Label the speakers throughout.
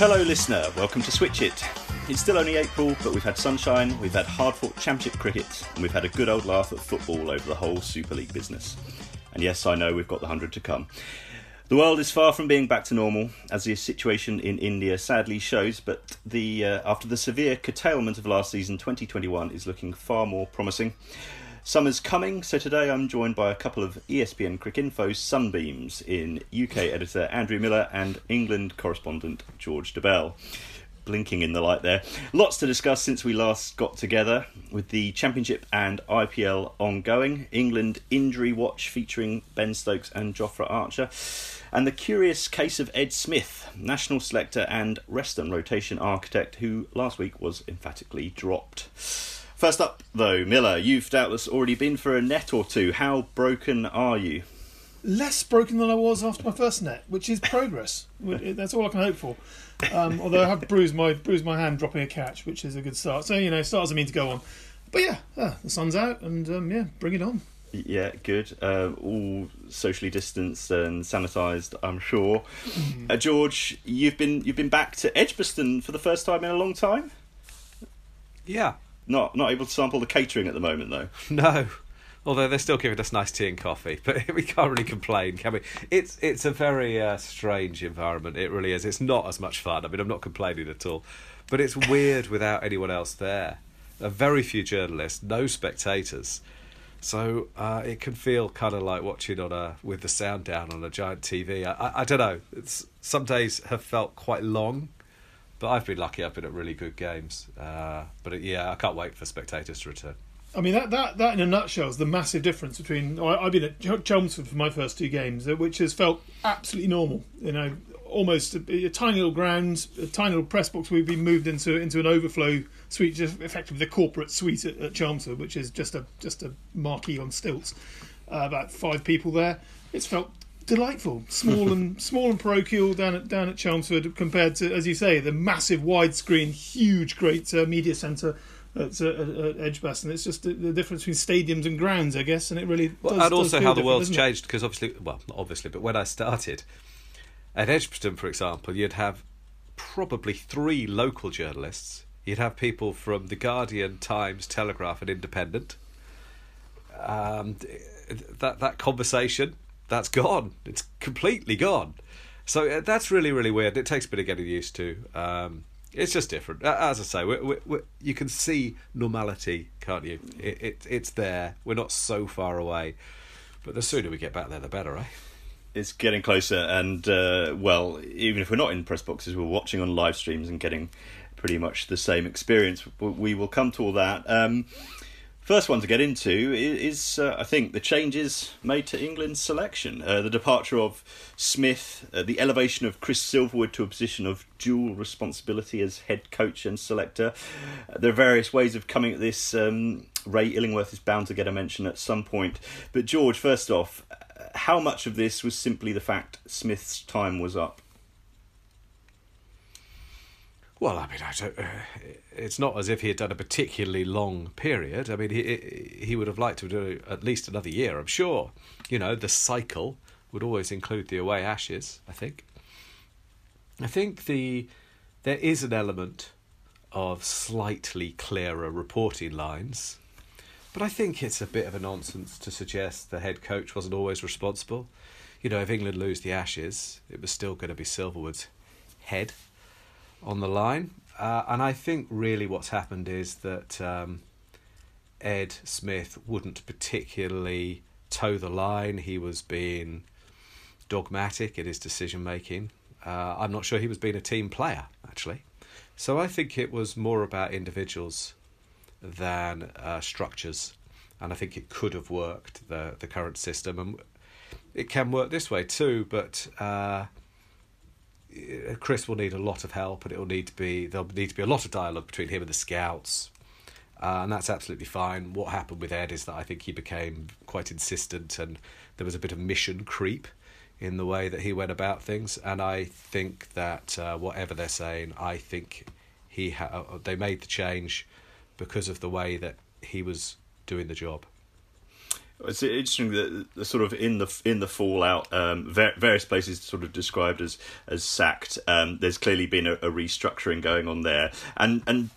Speaker 1: Hello, listener. Welcome to Switch Hit. It's still only April, but we've had sunshine, we've had hard fought championship cricket, and we've had a good old laugh at football over the whole Super League business. And yes, I know we've got the 100 to come. The world is far from being back to normal, as the situation in India sadly shows, but the, uh, after the severe curtailment of last season, 2021 is looking far more promising. Summer's coming, so today I'm joined by a couple of ESPN Cricinfo sunbeams in UK editor Andrew Miller and England correspondent George Dobell. Blinking in the light there. Lots to discuss since we last got together, with the Championship and IPL ongoing, England injury watch featuring Ben Stokes and Jofra Archer, and the curious case of Ed Smith, national selector and rest and rotation architect, who last week was emphatically dropped. First up, though, Miller, you've doubtless already been for a net or two. How broken are you?
Speaker 2: less broken than I was after my first net, which is progress. That's all I can hope for. Um, although I have bruised my bruised my hand dropping a catch, which is a good start. So you know, start doesn't mean to go on. But yeah, uh, the sun's out, and um, yeah, bring it on.
Speaker 1: Yeah, good. Uh, all socially distanced and sanitised, I'm sure. Uh, George, you've been you've been back to Edgbaston for the first time in a long time.
Speaker 3: Yeah.
Speaker 1: Not not able to sample the catering at the moment though.
Speaker 3: No. Although they're still giving us nice tea and coffee, but we can't really complain, can we? It's it's a very uh, strange environment. It really is. It's not as much fun. I mean, I'm not complaining at all, but it's weird without anyone else there. A very few journalists, no spectators, so uh, it can feel kind of like watching on a with the sound down on a giant TV. I, I, I don't know. It's some days have felt quite long, but I've been lucky. I've been at really good games. Uh, but it, yeah, I can't wait for spectators to return.
Speaker 2: I mean, that, that, that in a nutshell is the massive difference between. I, I've been at Ch- Chelmsford for my first two games, uh, which has felt absolutely normal. You know, almost a, a tiny little ground, a tiny little press box. We've been moved into into an overflow suite, just effectively the corporate suite at, at Chelmsford, which is just a just a marquee on stilts. Uh, about five people there. It's felt delightful, small and small and parochial down at down at Chelmsford compared to, as you say, the massive widescreen, huge, great uh, media centre at, uh, at Edgbaston. It's just the, the difference between stadiums and grounds, I guess, and it really.
Speaker 3: Well,
Speaker 2: does,
Speaker 3: and also how the world's changed because obviously, well, not obviously, but when I started at Edgbaston, for example, you'd have probably three local journalists. You'd have people from the Guardian, Times, Telegraph, and Independent. Um, that that conversation that's gone. It's completely gone. So uh, that's really really weird. It takes a bit of getting used to. Um, it's just different. As I say, we we we you can see normality, can't you? It, it it's there. We're not so far away. But the sooner we get back there, the better, eh?
Speaker 1: It's getting closer, and uh, well, even if we're not in press boxes, we're watching on live streams and getting pretty much the same experience. We will come to all that. Um, first one to get into is, uh, I think, the changes made to England's selection. Uh, the departure of Smith, uh, the elevation of Chris Silverwood to a position of dual responsibility as head coach and selector. Uh, there are various ways of coming at this. Um, Ray Illingworth is bound to get a mention at some point. But, George, first off, uh, how much of this was simply the fact Smith's time was up?
Speaker 3: Well, I mean, I uh, it's not as if he had done a particularly long period. I mean, he he would have liked to do at least another year, I'm sure. You know, the cycle would always include the away ashes. I think. I think the there is an element of slightly clearer reporting lines, but I think it's a bit of a nonsense to suggest the head coach wasn't always responsible. You know, if England lose the Ashes, it was still going to be Silverwood's head on the line. Uh, and I think really what's happened is that um, Ed Smith wouldn't particularly toe the line. He was being dogmatic in his decision making. Uh, I'm not sure he was being a team player, actually. So I think it was more about individuals than uh, structures. And I think it could have worked, the, the current system. And it can work this way too, but. Uh, Chris will need a lot of help, and it will need to be there'll need to be a lot of dialogue between him and the scouts, uh, and that's absolutely fine. What happened with Ed is that I think he became quite insistent, and there was a bit of mission creep in the way that he went about things. And I think that uh, whatever they're saying, I think he ha- they made the change because of the way that he was doing the job.
Speaker 1: It's interesting that the sort of in the in the fallout, um, various places sort of described as as sacked. Um, there's clearly been a, a, restructuring going on there, and and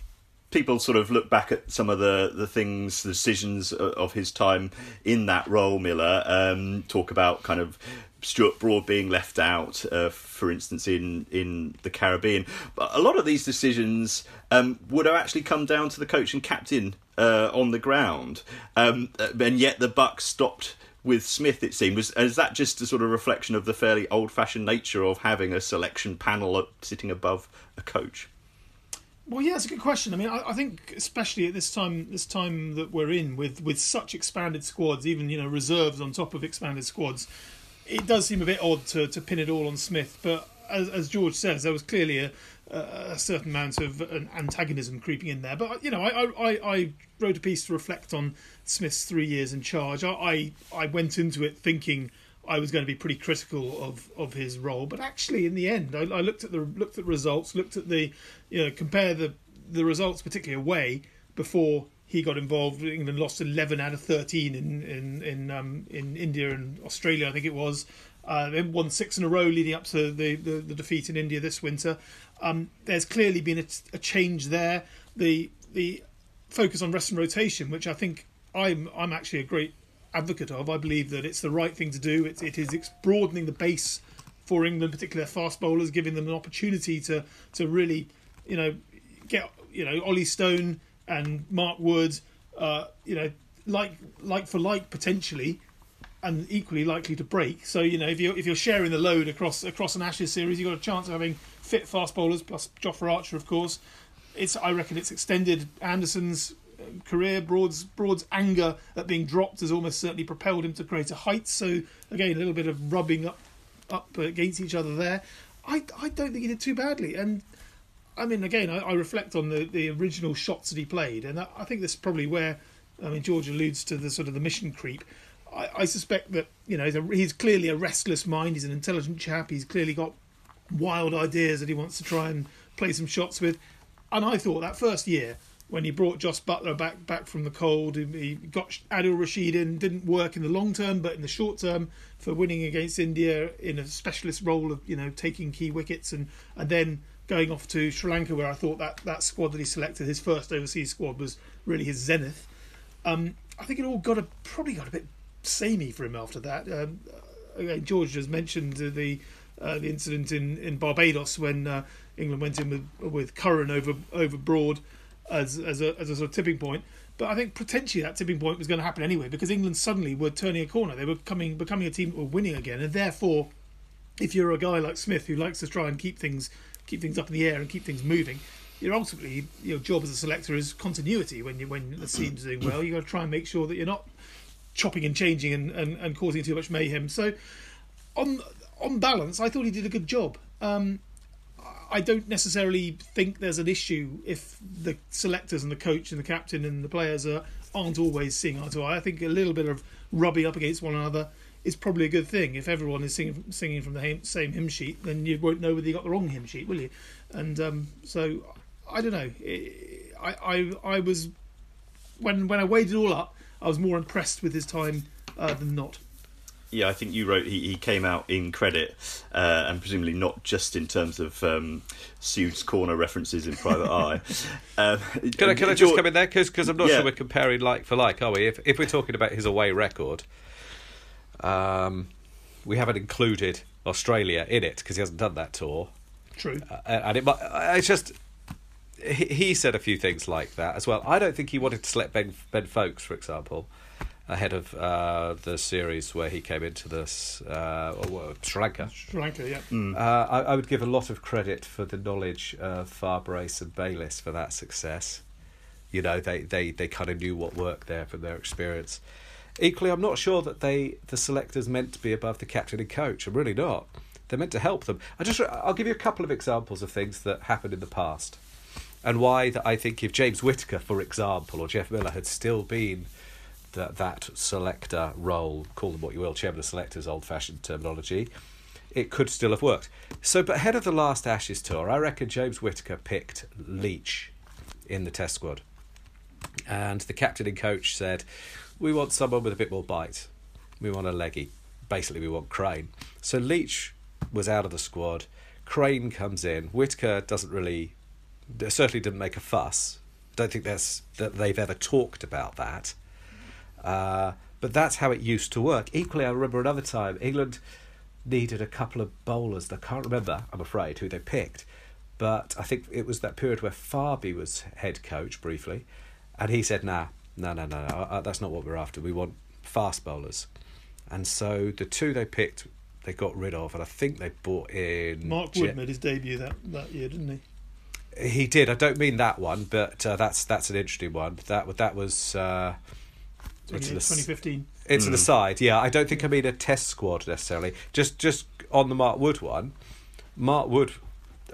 Speaker 1: people sort of look back at some of the the things, the decisions of his time in that role. Miller um, talk about kind of Stuart Broad being left out, uh, for instance, in in the Caribbean. But a lot of these decisions um, would have actually come down to the coach and captain uh, on the ground, um, and yet the buck stopped with Smith. It seemed was is that just a sort of reflection of the fairly old-fashioned nature of having a selection panel sitting above a coach?
Speaker 2: Well, yeah, it's a good question. I mean, I, I, think especially at this time, this time that we're in, with with such expanded squads, even you know reserves on top of expanded squads, it does seem a bit odd to, to pin it all on Smith. But as, as George says, there was clearly a, a certain amount of an antagonism creeping in there. But you know, I, I, I wrote a piece to reflect on Smith's three years in charge. I, I went into it thinking I was going to be pretty critical of, of his role, but actually, in the end, I, I looked at the looked at results, looked at the you know compare the the results, particularly away, before he got involved. England lost eleven out of thirteen in in in, um, in India and Australia, I think it was. Uh, they won six in a row leading up to the, the, the defeat in India this winter. Um, there's clearly been a, a, change there. The the focus on rest and rotation, which I think I'm I'm actually a great advocate of. I believe that it's the right thing to do. It, it is broadening the base for England, particularly fast bowlers, giving them an opportunity to to really, you know, get you know Ollie Stone and Mark Wood, uh, you know, like like for like potentially, and equally likely to break. So you know, if you're if you're sharing the load across across an Ashes series, you've got a chance of having fit fast bowlers plus Jofra Archer, of course. It's I reckon it's extended Anderson's career. Broad's Broad's anger at being dropped has almost certainly propelled him to greater heights. So again, a little bit of rubbing up up against each other there. I, I don't think he did too badly, and I mean, again, I, I reflect on the, the original shots that he played, and I, think this is probably where I mean George alludes to the sort of the mission creep. I, I suspect that you know he's, a, he's clearly a restless mind. He's an intelligent chap. He's clearly got wild ideas that he wants to try and play some shots with. And I thought that first year when he brought Jos Buttler back back from the cold. He got Adil Rashid in. Didn't work in the long term, but in the short term, for winning against India in a specialist role of you know taking key wickets and and then going off to Sri Lanka, where I thought that that squad that he selected, his first overseas squad, was really his zenith. Um, I think it all got a probably got a bit samey for him after that. Um, again, George just mentioned the uh, the incident in, in Barbados when uh, England went in with with Curran over over Broad as as a as a sort of tipping point. But I think potentially that tipping point was going to happen anyway because England suddenly were turning a corner. They were coming becoming a team that were winning again, and therefore, if you're a guy like Smith who likes to try and keep things keep things up in the air and keep things moving, your ultimately your job as a selector is continuity. When you when the team's doing well, you have got to try and make sure that you're not chopping and changing and, and, and causing too much mayhem. So, on on balance, I thought he did a good job. Um, I don't necessarily think there's an issue if the selectors and the coach and the captain and the players are, aren't always seeing eye to eye. I think a little bit of rubbing up against one another is probably a good thing. If everyone is singing singing from the same hymn sheet, then you won't know whether you got the wrong hymn sheet, will you? And um, so I don't know. I, I I was when when I weighed it all up, I was more impressed with his time uh, than not
Speaker 1: yeah, I think you wrote he, he came out in credit, uh, and presumably not just in terms of um, Pseuds corner references in Private Eye.
Speaker 3: Um, can I, can I just come in there because I'm not yeah. sure we're comparing like for like, are we? If if we're talking about his away record, um, we haven't included Australia in it because he hasn't done that tour.
Speaker 2: True, uh,
Speaker 3: and it might, it's just he, he said a few things like that as well. I don't think he wanted to select Ben Ben Foakes, for example ahead of uh, the series where he came into this uh, or, Sri Lanka.
Speaker 2: Sri Lanka, yeah.
Speaker 3: Mm. Uh, I, I, would give a lot of credit for the knowledge of Farbrace and Bayliss for that success. You know, they, they, they kind of knew what worked there from their experience. Equally, I'm not sure that they the selectors meant to be above the captain and coach. I'm really not. They're meant to help them. I just I'll give you a couple of examples of things that happened in the past, and why that I think if James Whitaker, for example, or Geoff Miller had still been that that selector role, call them what you will, chairman of selectors, old fashioned terminology, it could still have worked. So, but ahead of the last Ashes tour, I reckon James Whitaker picked Leach in the test squad. And the captain and coach said, we want someone with a bit more bite. We want a leggy. Basically, we want Crane. So Leach was out of the squad. Crane comes in. Whitaker doesn't really, certainly didn't make a fuss. Don't think that's that they've ever talked about that. Uh, but that's how it used to work. Equally, I remember another time England needed a couple of bowlers. I can't remember, I'm afraid, who they picked. But I think it was that period where Farby was head coach briefly, and he said, "Nah, no, no, no, no, that's not what we're after. We want fast bowlers." And so the two they picked, they got rid of, and I think they brought in
Speaker 2: Mark
Speaker 3: Je-
Speaker 2: Wood made his debut that, that year, didn't he?
Speaker 3: He did. I don't mean that one, but uh, that's that's an interesting one. That that was. Uh, it's an
Speaker 2: 2015.
Speaker 3: it's an aside. Yeah, I don't think I mean a test squad necessarily. Just just on the Mark Wood one, Mark Wood.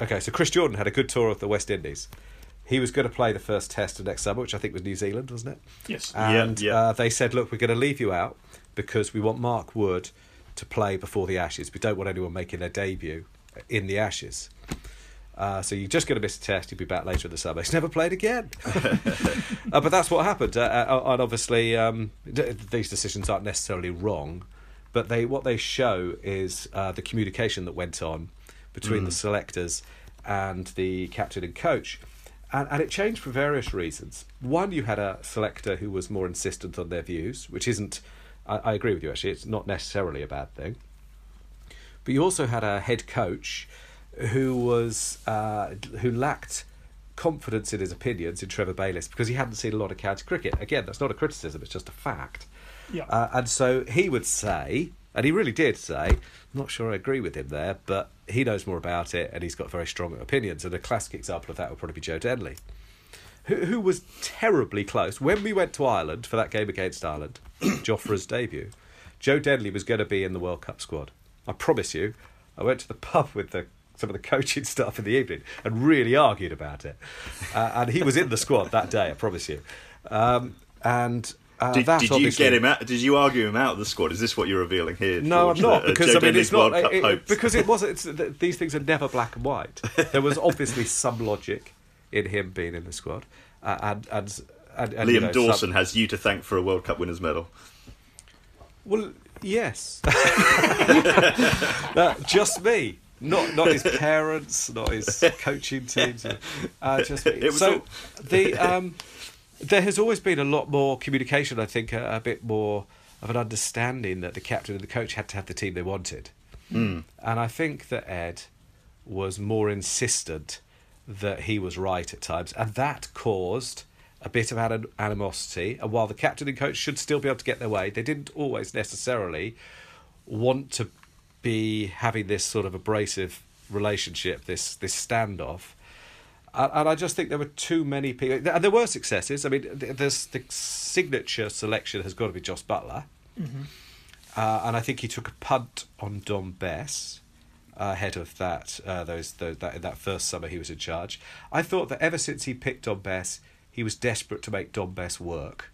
Speaker 3: Okay, so Chris Jordan had a good tour of the West Indies. He was going to play the first test of next summer, which I think was New Zealand, wasn't it?
Speaker 2: Yes.
Speaker 3: And
Speaker 1: yeah.
Speaker 3: Uh, they said, look, we're going to leave you out because we want Mark Wood to play before the Ashes. We don't want anyone making their debut in the Ashes. Uh, so you're just going to miss a test. You'll be back later in the summer. He's never played again. uh, but that's what happened. Uh, uh, and obviously, um, d- these decisions aren't necessarily wrong, but they what they show is uh, the communication that went on between the selectors and the captain and coach. And, and it changed for various reasons. One, you had a selector who was more insistent on their views, which isn't, I, I agree with you actually, it's not necessarily a bad thing. But you also had a head coach who was uh, who lacked confidence in his opinions in Trevor Bayliss because he hadn't seen a lot of county cricket. Again, that's not a criticism; it's just a fact.
Speaker 2: Yeah.
Speaker 3: Uh, and so he would say, and he really did say, I'm not sure I agree with him there, but he knows more about it and he's got very strong opinions. And a classic example of that would probably be Joe Denley, who, who was terribly close. When we went to Ireland for that game against Ireland, Jofra's debut, Joe Denley was going to be in the World Cup squad. I promise you, I went to the pub with the some of the coaching stuff in the evening and really argued about it. Uh, and he was in the squad that day, I promise you. Um, and uh,
Speaker 1: Did, did you get him out? Did you argue him out of the squad? Is this what you're revealing here?
Speaker 3: No, I'm not
Speaker 1: uh,
Speaker 3: because I mean it's not
Speaker 1: World
Speaker 3: it- because it wasn't. It's, th- these things are never black and white. There was obviously some logic in him being in the squad, uh, and and and, and
Speaker 1: Liam
Speaker 3: you know, some-
Speaker 1: Dawson has you to thank for a World Cup winners medal.
Speaker 3: well, yes, Uh, just me. Not not his parents, not his coaching teams. Uh, just. So
Speaker 1: all-
Speaker 3: the um, there has always been a lot more communication. I think a, a bit more of an understanding that the captain and the coach had to have the team they wanted.
Speaker 1: Hmm.
Speaker 3: And I think that Ed was more insistent that he was right at times, and that caused a bit of animosity. And while the captain and coach should still be able to get their way, they didn't always necessarily want to be having this sort of abrasive relationship, this this standoff. And, and I just think there were too many people, and there were successes. I mean, th- there's the signature selection has got to be Jos Buttler, uh, and I think he took a punt on Dom Bess ahead of that. Uh, those, those that that first summer he was in charge. I thought that ever since he picked Dom Bess, he was desperate to make Dom Bess work,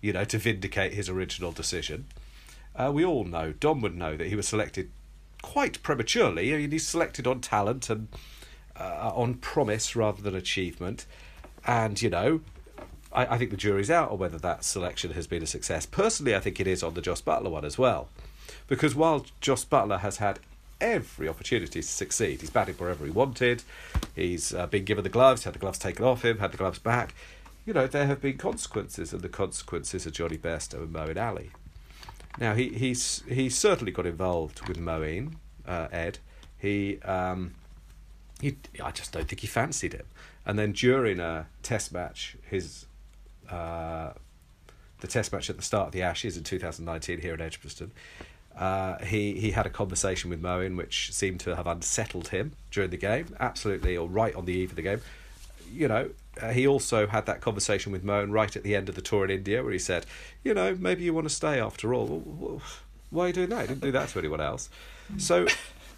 Speaker 3: you know, to vindicate his original decision. Uh, we all know, Dom would know that he was selected quite prematurely. I mean, he's selected on talent and uh, on promise rather than achievement. And, you know, I, I think the jury's out on whether that selection has been a success. Personally, I think it is on the Jos Buttler one as well. Because while Jos Buttler has had every opportunity to succeed, he's batted wherever he wanted, he's uh, been given the gloves, had the gloves taken off him, had the gloves back. You know, there have been consequences, and the consequences are Johnny Bairstow and Moeen Ali. Now he he's he's certainly got involved with Moeen, uh, Ed. He um, he I just don't think he fancied him. And then during a test match, his uh, the test match at the start of the Ashes in 2019 here at Edgbaston, uh, he he had a conversation with Moeen which seemed to have unsettled him during the game, absolutely, or right on the eve of the game. You know, uh, he also had that conversation with Moeen right at the end of the tour in India, where he said, "You know, maybe you want to stay after all. Why are you doing that? He didn't do that to anyone else." So,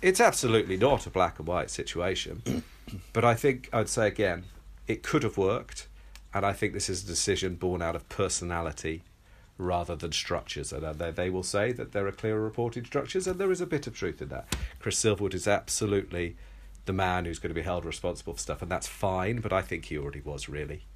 Speaker 3: it's absolutely not a black and white situation. But I think I'd say again, it could have worked, and I think this is a decision born out of personality rather than structures. And uh, they, they will say that there are clearer reporting structures, and there is a bit of truth in that. Chris Silverwood is absolutely the man who's going to be held responsible for stuff, and that's fine. But I think he already was really.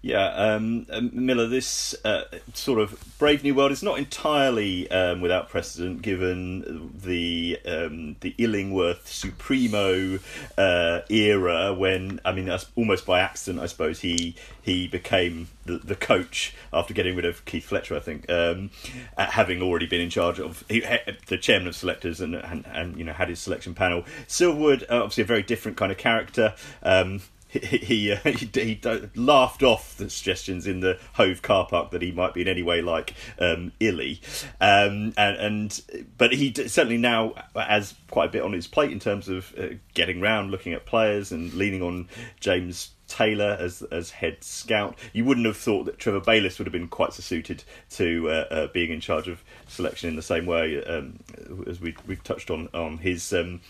Speaker 1: Yeah, um, um, Miller, this uh, sort of Brave New World is not entirely um, without precedent, given the um, the Illingworth Supremo uh, era, when I mean, almost by accident, I suppose he he became the, the coach after getting rid of Keith Fletcher, I think, um, having already been in charge of he, the chairman of selectors and, and, and you know had his selection panel. Silverwood, uh, obviously a very different kind of character. Um, he he, uh, he, he, laughed off the suggestions in the Hove car park that he might be in any way like um, Illy, um, and, and but he certainly now has quite a bit on his plate in terms of uh, getting round, looking at players, and leaning on James Taylor as as head scout. You wouldn't have thought that Trevor Bayliss would have been quite so suited to uh, uh, being in charge of selection in the same way um, as we we've touched on on his um,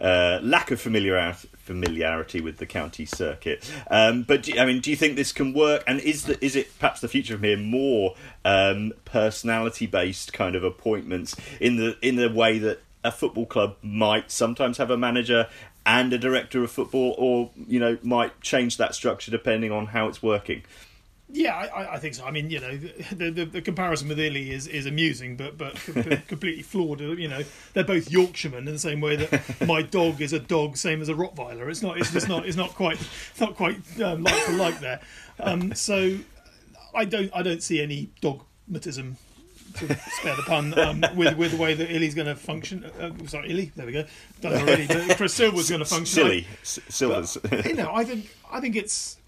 Speaker 1: uh, lack of familiarity familiarity with the county circuit. Um, but do, I mean, do you think this can work? And is the, is it perhaps the future of here more um, personality based kind of appointments in the in the way that a football club might sometimes have a manager and a director of football, or you know, might change that structure depending on how it's working.
Speaker 2: Yeah, I, I, think so. I mean, you know, the, the, the comparison with Illy is, is amusing, but but completely flawed. You know, they're both Yorkshiremen in the same way that my dog is a dog, same as a Rottweiler. It's not. It's just not. It's not quite. Not quite um, like for like there. Um, so, I don't. I don't see any dogmatism to spare the pun, um, with with the way that Illy's going to function. Uh, uh, sorry, Illy. There we go. Done already. But Chris Silver's going to function.
Speaker 1: Silly, Silvers.
Speaker 2: you know, I think I think it's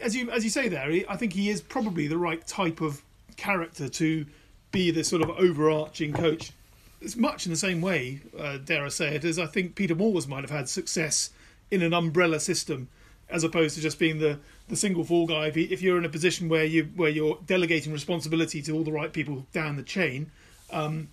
Speaker 2: as you as you say there. I think he is probably the right type of character to be the sort of overarching coach. It's much in the same way, uh, dare I say it, as I think Peter Moores might have had success in an umbrella system as opposed to just being the, the single fall guy. If, if you're in a position where you where you're delegating responsibility to all the right people down the chain, um,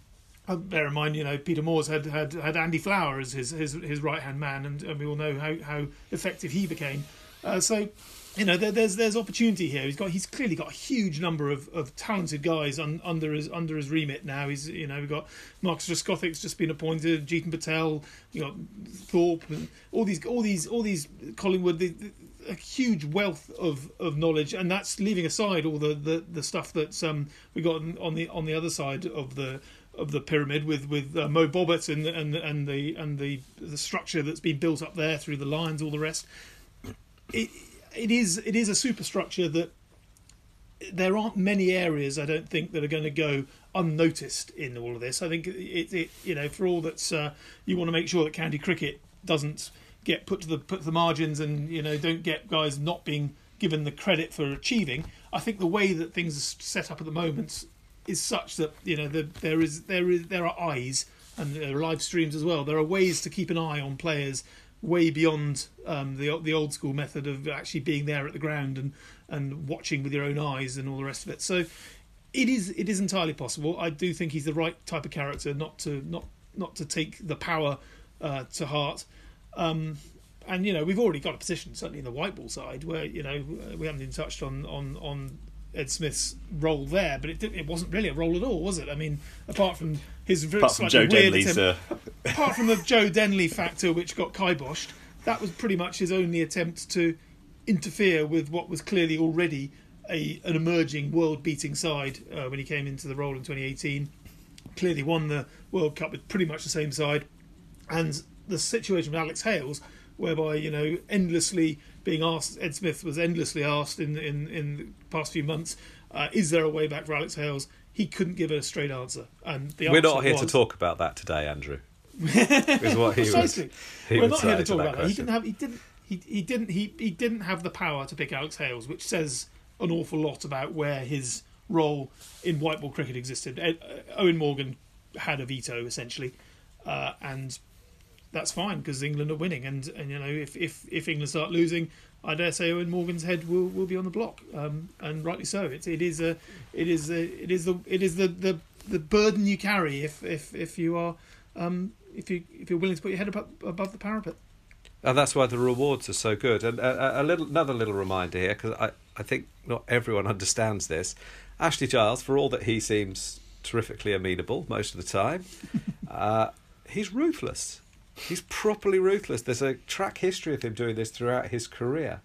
Speaker 2: uh, bear in mind, you know, Peter Moores had had, had Andy Flower as his his, his right hand man, and, and, we all know how, how effective he became. Uh, so you know, there, there's there's opportunity here. He's got he's clearly got a huge number of, of talented guys un, under his under his remit now. He's you know we've got Marcus Trescothick's just been appointed, Jeetan Patel, you got Thorpe, all these all these all these Collingwood. The, the, a huge wealth of, of knowledge, and that's leaving aside all the, the, the stuff that's um, we got on the on the other side of the of the pyramid with with uh, Mo Bobat and and and the and the the structure that's been built up there through the lines, all the rest. It, it is it is a superstructure that there aren't many areas I don't think that are going to go unnoticed in all of this. I think it, it you know for all that uh, you want to make sure that county cricket doesn't get put to the put to the margins and you know don't get guys not being given the credit for achieving. I think the way that things are set up at the moment is such that you know the, there is there is there are eyes and there are live streams as well. There are ways to keep an eye on players way beyond um, the the old school method of actually being there at the ground and and watching with your own eyes and all the rest of it. So it is it is entirely possible. I do think he's the right type of character, not to not not to take the power uh, to heart. Um, and you know we've already got a position certainly in the white ball side where you know we haven't even touched on on on Ed Smith's role there, but it it wasn't really a role at all, was it? I mean, apart from his
Speaker 1: apart from Joe Denley's, attempt,
Speaker 2: uh... apart from the Joe Denley factor, which got kiboshed, that was pretty much his only attempt to interfere with what was clearly already a an emerging world-beating side uh, when he came into the role in 2018. Clearly won the World Cup with pretty much the same side, and the situation with Alex Hales, whereby you know endlessly being asked. Ed Smith was endlessly asked in in in the past few months, uh, is there a way back for Alex Hales? He couldn't give a straight answer, and the
Speaker 3: we're not here
Speaker 2: was,
Speaker 3: to talk about that today, Andrew. is what he
Speaker 2: Precisely.
Speaker 3: Would, he
Speaker 2: we're not here to talk
Speaker 3: to
Speaker 2: about that. He didn't have. He didn't. He, he didn't. He, he didn't have the power to pick Alex Hales, which says an awful lot about where his role in white ball cricket existed. Ed, uh, Eoin Morgan had a veto essentially, uh, and that's fine because England are winning, and and you know if if if England start losing, I dare say Eoin Morgan's head will, will be on the block, um, and rightly so. It's it is a it is a, it is the it is the, the, the burden you carry if if if you are um, if you if you're willing to put your head above, above the parapet.
Speaker 3: And that's why the rewards are so good. And a, a little another little reminder here because I I think not everyone understands this. Ashley Giles, for all that he seems terrifically amenable most of the time, uh, he's ruthless He's properly ruthless. There's a track history of him doing this throughout his career.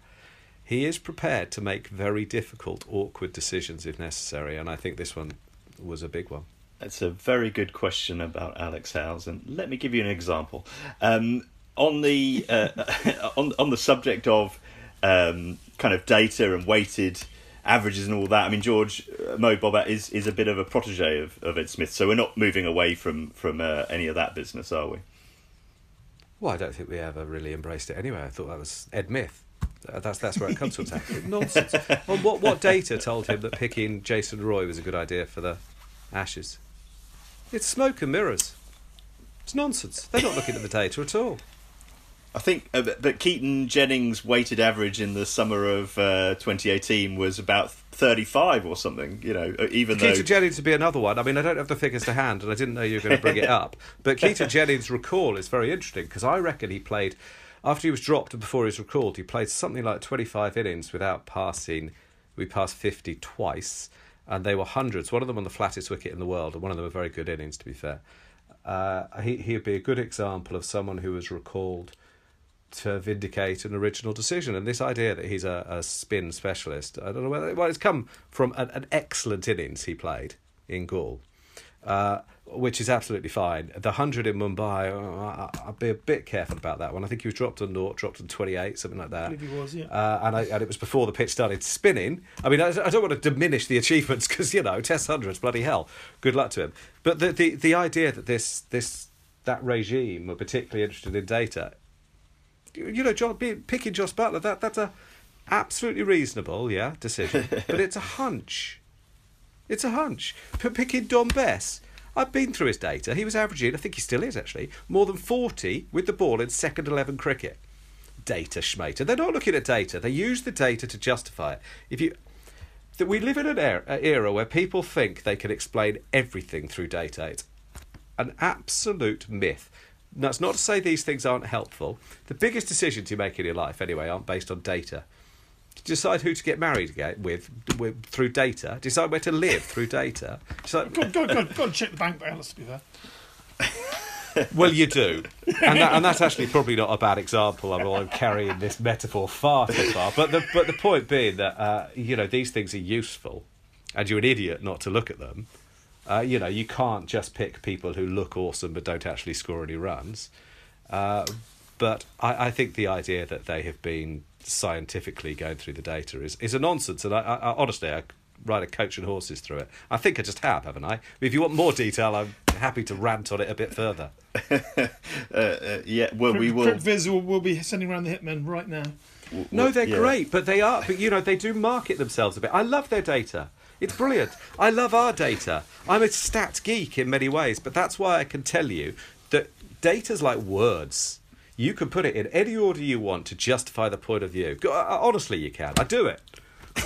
Speaker 3: he is prepared to make very difficult, awkward decisions if necessary, and I think this one was a big one.
Speaker 1: That's a very good question about Alex Hales, and let me give you an example. Um, on the uh, on on the subject of um, kind of data and weighted averages and all that. I mean, George uh, Mo is, is a bit of a protege of, of Ed Smith, so we're not moving away from from uh, any of that business, are we?
Speaker 3: Well, I don't think we ever really embraced it anyway. I thought that was Ed Myth. Uh, That's that's where it comes from. Nonsense. Well, what what data told him that picking Jason Roy was a good idea for the Ashes? It's smoke and mirrors. It's nonsense. They're not looking at the data at all.
Speaker 1: I think, uh, but- Keaton Jennings' weighted average in the summer of uh, 2018 was about 35 or something. You know, uh, even though
Speaker 3: Keaton Jennings would be another one. I mean, I don't have the figures to hand, and I didn't know you were going to bring it up. But Keaton Jennings' recall is very interesting because I reckon he played after he was dropped and before he was recalled. He played something like twenty-five innings without passing. We passed fifty twice, and they were hundreds. One of them on the flattest wicket in the world, and one of them were very good innings, to be fair. Uh, he he'd be a good example of someone who was recalled to vindicate an original decision. And this idea that he's a, a spin specialist, I don't know whether well, it's come from an, an excellent innings he played in Galle, uh, which is absolutely fine. The hundred in Mumbai, uh, I- I'd be a bit careful about that one. I think he was dropped on naught, dropped on twenty eight, something like that.
Speaker 2: I believe he was, yeah.
Speaker 3: Uh, and I, and it was before the pitch started spinning. I mean, I, I don't want to diminish the achievements because you know, Test hundreds, bloody hell, good luck to him. But the the, the idea that this this that regime were particularly interested in data, you know, John be- picking Jos Buttler, that that's a absolutely reasonable, yeah, decision. but it's a hunch. It's a hunch. P- picking Dom Bess. I've been through his data. He was averaging, I think he still is actually, more than 40 with the ball in second 11 cricket data schmater. They're not looking at data. They use the data to justify it. If you that we live in an era, era where people think they can explain everything through data. It's an absolute myth. That's not to say these things aren't helpful. The biggest decisions you make in your life, anyway, aren't based on data. Decide who to get married again with, with through data. Decide where to live through data. Decide,
Speaker 2: Go, go, go, go and check the bank balance to be there.
Speaker 3: Well, you do, and, that, and that's actually probably not a bad example. I'm, I'm carrying this metaphor far too far, but the but the point being that uh, you know these things are useful, and you're an idiot not to look at them. Uh, you know, you can't just pick people who look awesome but don't actually score any runs. Uh, but I, I think the idea that they have been scientifically going through the data is, is a nonsense. And I, I, I honestly, I ride a coach and horses through it. I think I just have, haven't I? If you want more detail, I'm happy to rant on it a bit further.
Speaker 1: uh, uh, yeah, well, we will.
Speaker 2: Crip Viz will, will be sending around the hitmen right now.
Speaker 3: No, they're
Speaker 1: yeah.
Speaker 3: great, but they are. But you know, they do market themselves a bit. I love their data. It's brilliant. I love our data. I'm a stat geek in many ways, but that's why I can tell you that data's like words. You can put it in any order you want to justify the point of view. Uh, Honestly, you can. I do it.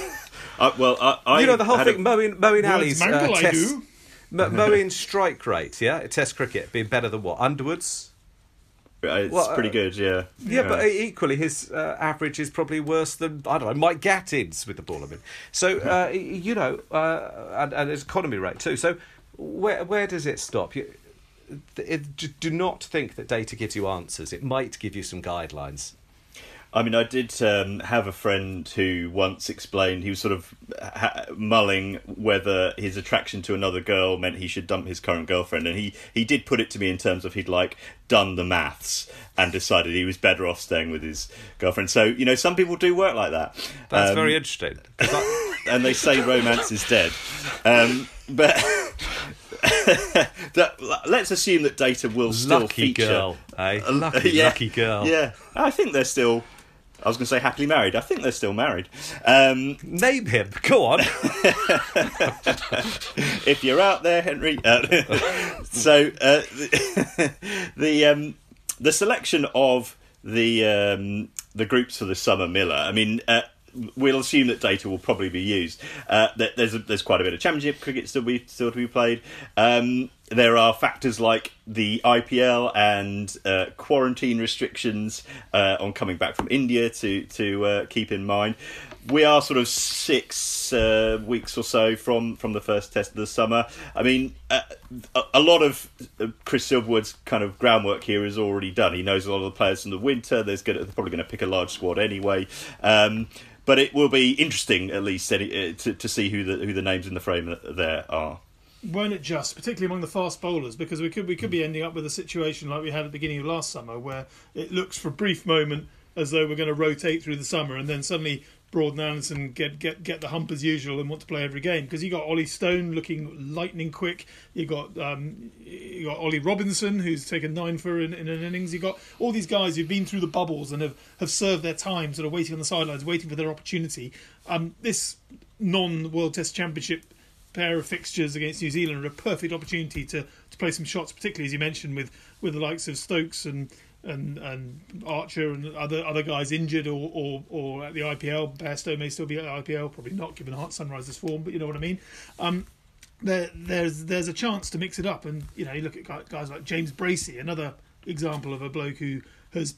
Speaker 1: Uh, well, I, I
Speaker 3: you know the whole
Speaker 1: had a-
Speaker 3: thing. Mowing, mowing
Speaker 2: Words
Speaker 3: alleys. Uh,
Speaker 2: mangle, I
Speaker 3: test,
Speaker 2: do.
Speaker 3: Mo- mowing strike rate. Yeah, Test cricket being better than what Underwoods.
Speaker 1: It's
Speaker 3: Well, uh,
Speaker 1: pretty good, yeah.
Speaker 3: Yeah, but equally, his uh, average is probably worse than I don't know Mike Gatting's with the ball. I mean, so uh, you know, uh, and, and his economy rate too. So where where does it stop? You, it, do- do not think that data gives you answers. It might give you some guidelines.
Speaker 1: I mean, I did um, have a friend who once explained he was sort of ha- mulling whether his attraction to another girl meant he should dump his current girlfriend, and he he did put it to me in terms of he'd like done the maths and decided he was better off staying with his girlfriend. So you know, some people do work like that.
Speaker 3: That's
Speaker 1: Um,
Speaker 3: very interesting. I-
Speaker 1: and they say romance is dead. Um, but that, let's assume that data will still
Speaker 3: lucky
Speaker 1: feature.
Speaker 3: girl, eh? Lucky,
Speaker 1: Yeah,
Speaker 3: lucky girl.
Speaker 1: Yeah, I think they're still. I was going to say happily married. I think they're still married. Um,
Speaker 3: Name him. Go on.
Speaker 1: if you're out there, Henry. Uh, so uh, the the, um, the selection of the um, the groups for the summer Miller. I mean. Uh, We'll assume that data will probably be used. Uh, there's a, there's quite a bit of championship cricket still be still to be played. Um, there are factors like the IPL and uh, quarantine restrictions uh, on coming back from India to to uh, keep in mind. We are sort of six uh, weeks or so from, from the first test of the summer. I mean, uh, a, a lot of Chris Silverwood's kind of groundwork here is already done. He knows a lot of the players from the winter. There's they're probably going to pick a large squad anyway. Um, but it will be interesting at least uh, to, to see who the who the names in the frame there are.
Speaker 2: Won't it just, particularly among the fast bowlers, because we could we could be ending up with a situation like we had at the beginning of last summer, where it looks for a brief moment as though we're going to rotate through the summer, and then suddenly Broad and Anderson get get get the hump as usual and want to play every game because you got Ollie Stone looking lightning quick. You got um, you got Ollie Robinson who's taken nine for in, in, an innings. You got all these guys who've been through the bubbles and have, have served their time, sort of waiting on the sidelines, waiting for their opportunity. Um, this non World Test Championship pair of fixtures against New Zealand are a perfect opportunity to, to play some shots, particularly as you mentioned with, with the likes of Stokes and and and Archer and other other guys injured or or, or at the IPL. Bairstow may still be at the IPL, probably not given Heart Sunrise's form, but you know what I mean. Um, there, there's there's a chance to mix it up, and you know you look at guys like James Bracey, another example of a bloke who has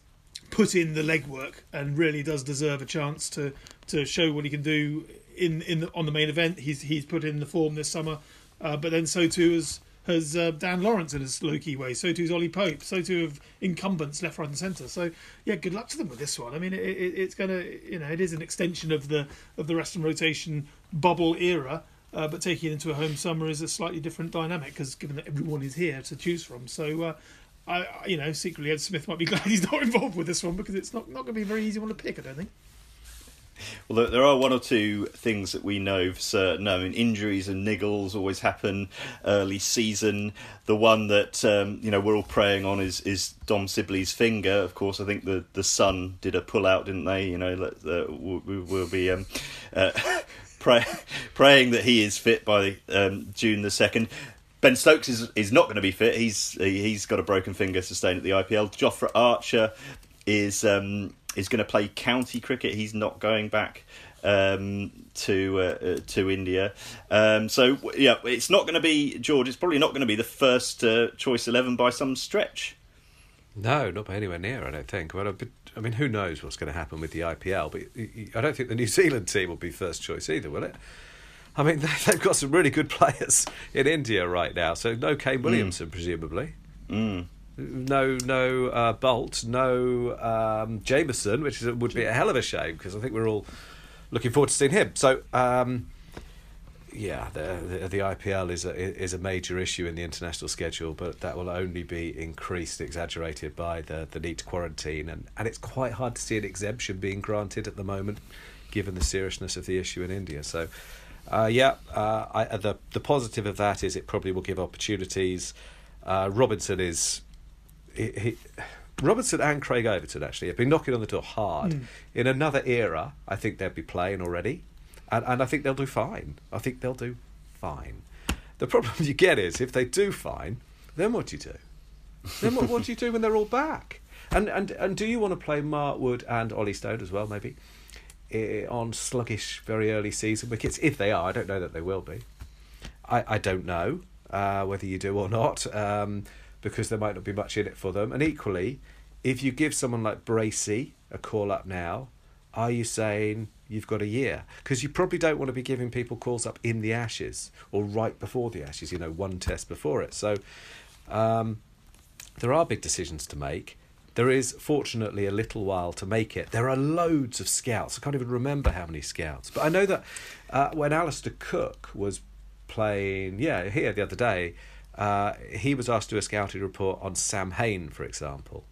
Speaker 2: put in the legwork and really does deserve a chance to to show what he can do in in the, on the main event. He's he's put in the form this summer, uh, but then so too has has uh, Dan Lawrence in a low key way. So too is Ollie Pope. So too have incumbents left, right, and centre. So yeah, good luck to them with this one. I mean, it, it, it's going to you know it is an extension of the of the rest and rotation bubble era. Uh, but taking it into a home summer is a slightly different dynamic because given that everyone is here to choose from, so uh, I, you know, secretly Ed Smith might be glad he's not involved with this one because it's not not going to be a very easy one to pick. I don't think.
Speaker 1: Well, there are one or two things that we know for certain. I mean, injuries and niggles always happen early season. The one that um, you know we're all preying on is is Dom Sibley's finger. Of course, I think the the Sun did a pull out, didn't they? You know, uh, we will be um, uh, pray, praying that he is fit by um, June the second. Ben Stokes is is not going to be fit. He's he's got a broken finger sustained at the IPL. Jofra Archer is um, is going to play county cricket. He's not going back um, to uh, uh, to India. Um, so yeah, it's not going to be George. It's probably not going to be the first uh, choice eleven by some stretch.
Speaker 3: No, not by anywhere near. I don't think. But, but I mean, who knows what's going to happen with the IPL? But I don't think the New Zealand team will be first choice either, will it? I mean, they've got some really good players in India right now. So no Kane Williamson, mm. presumably.
Speaker 1: Mm
Speaker 3: no no uh, Boult, no um, Jamieson, which is, would be a hell of a shame because I think we're all looking forward to seeing him. So. Um, yeah, the, the, the IPL is a is a major issue in the international schedule, but that will only be increased, exaggerated by the the need to quarantine, and and it's quite hard to see an exemption being granted at the moment, given the seriousness of the issue in India. So, uh, yeah, uh, I, the the positive of that is it probably will give opportunities. Uh, Robinson is he, he, Robertson and Craig Overton actually have been knocking on the door hard. Mm. In another era, I think they'd be playing already, and and I think they'll do fine. I think they'll do fine. The problem you get is if they do fine, then what do you do? then what, what do you do when they're all back? And and and do you want to play Mark Wood and Ollie Stone as well? Maybe on sluggish, very early season wickets. If they are, I don't know that they will be. I I don't know uh, whether you do or not. Um, because there might not be much in it for them. And equally, if you give someone like Bracey a call up now, are you saying you've got a year? Because you probably don't want to be giving people calls up in the Ashes or right before the Ashes, you know, one test before it. So um, there are big decisions to make. There is fortunately a little while to make it. There are loads of scouts. I can't even remember how many scouts. But I know that uh, when Alastair Cook was playing, yeah, here the other day, uh, he was asked to do a scouting report on Sam Hain, for example.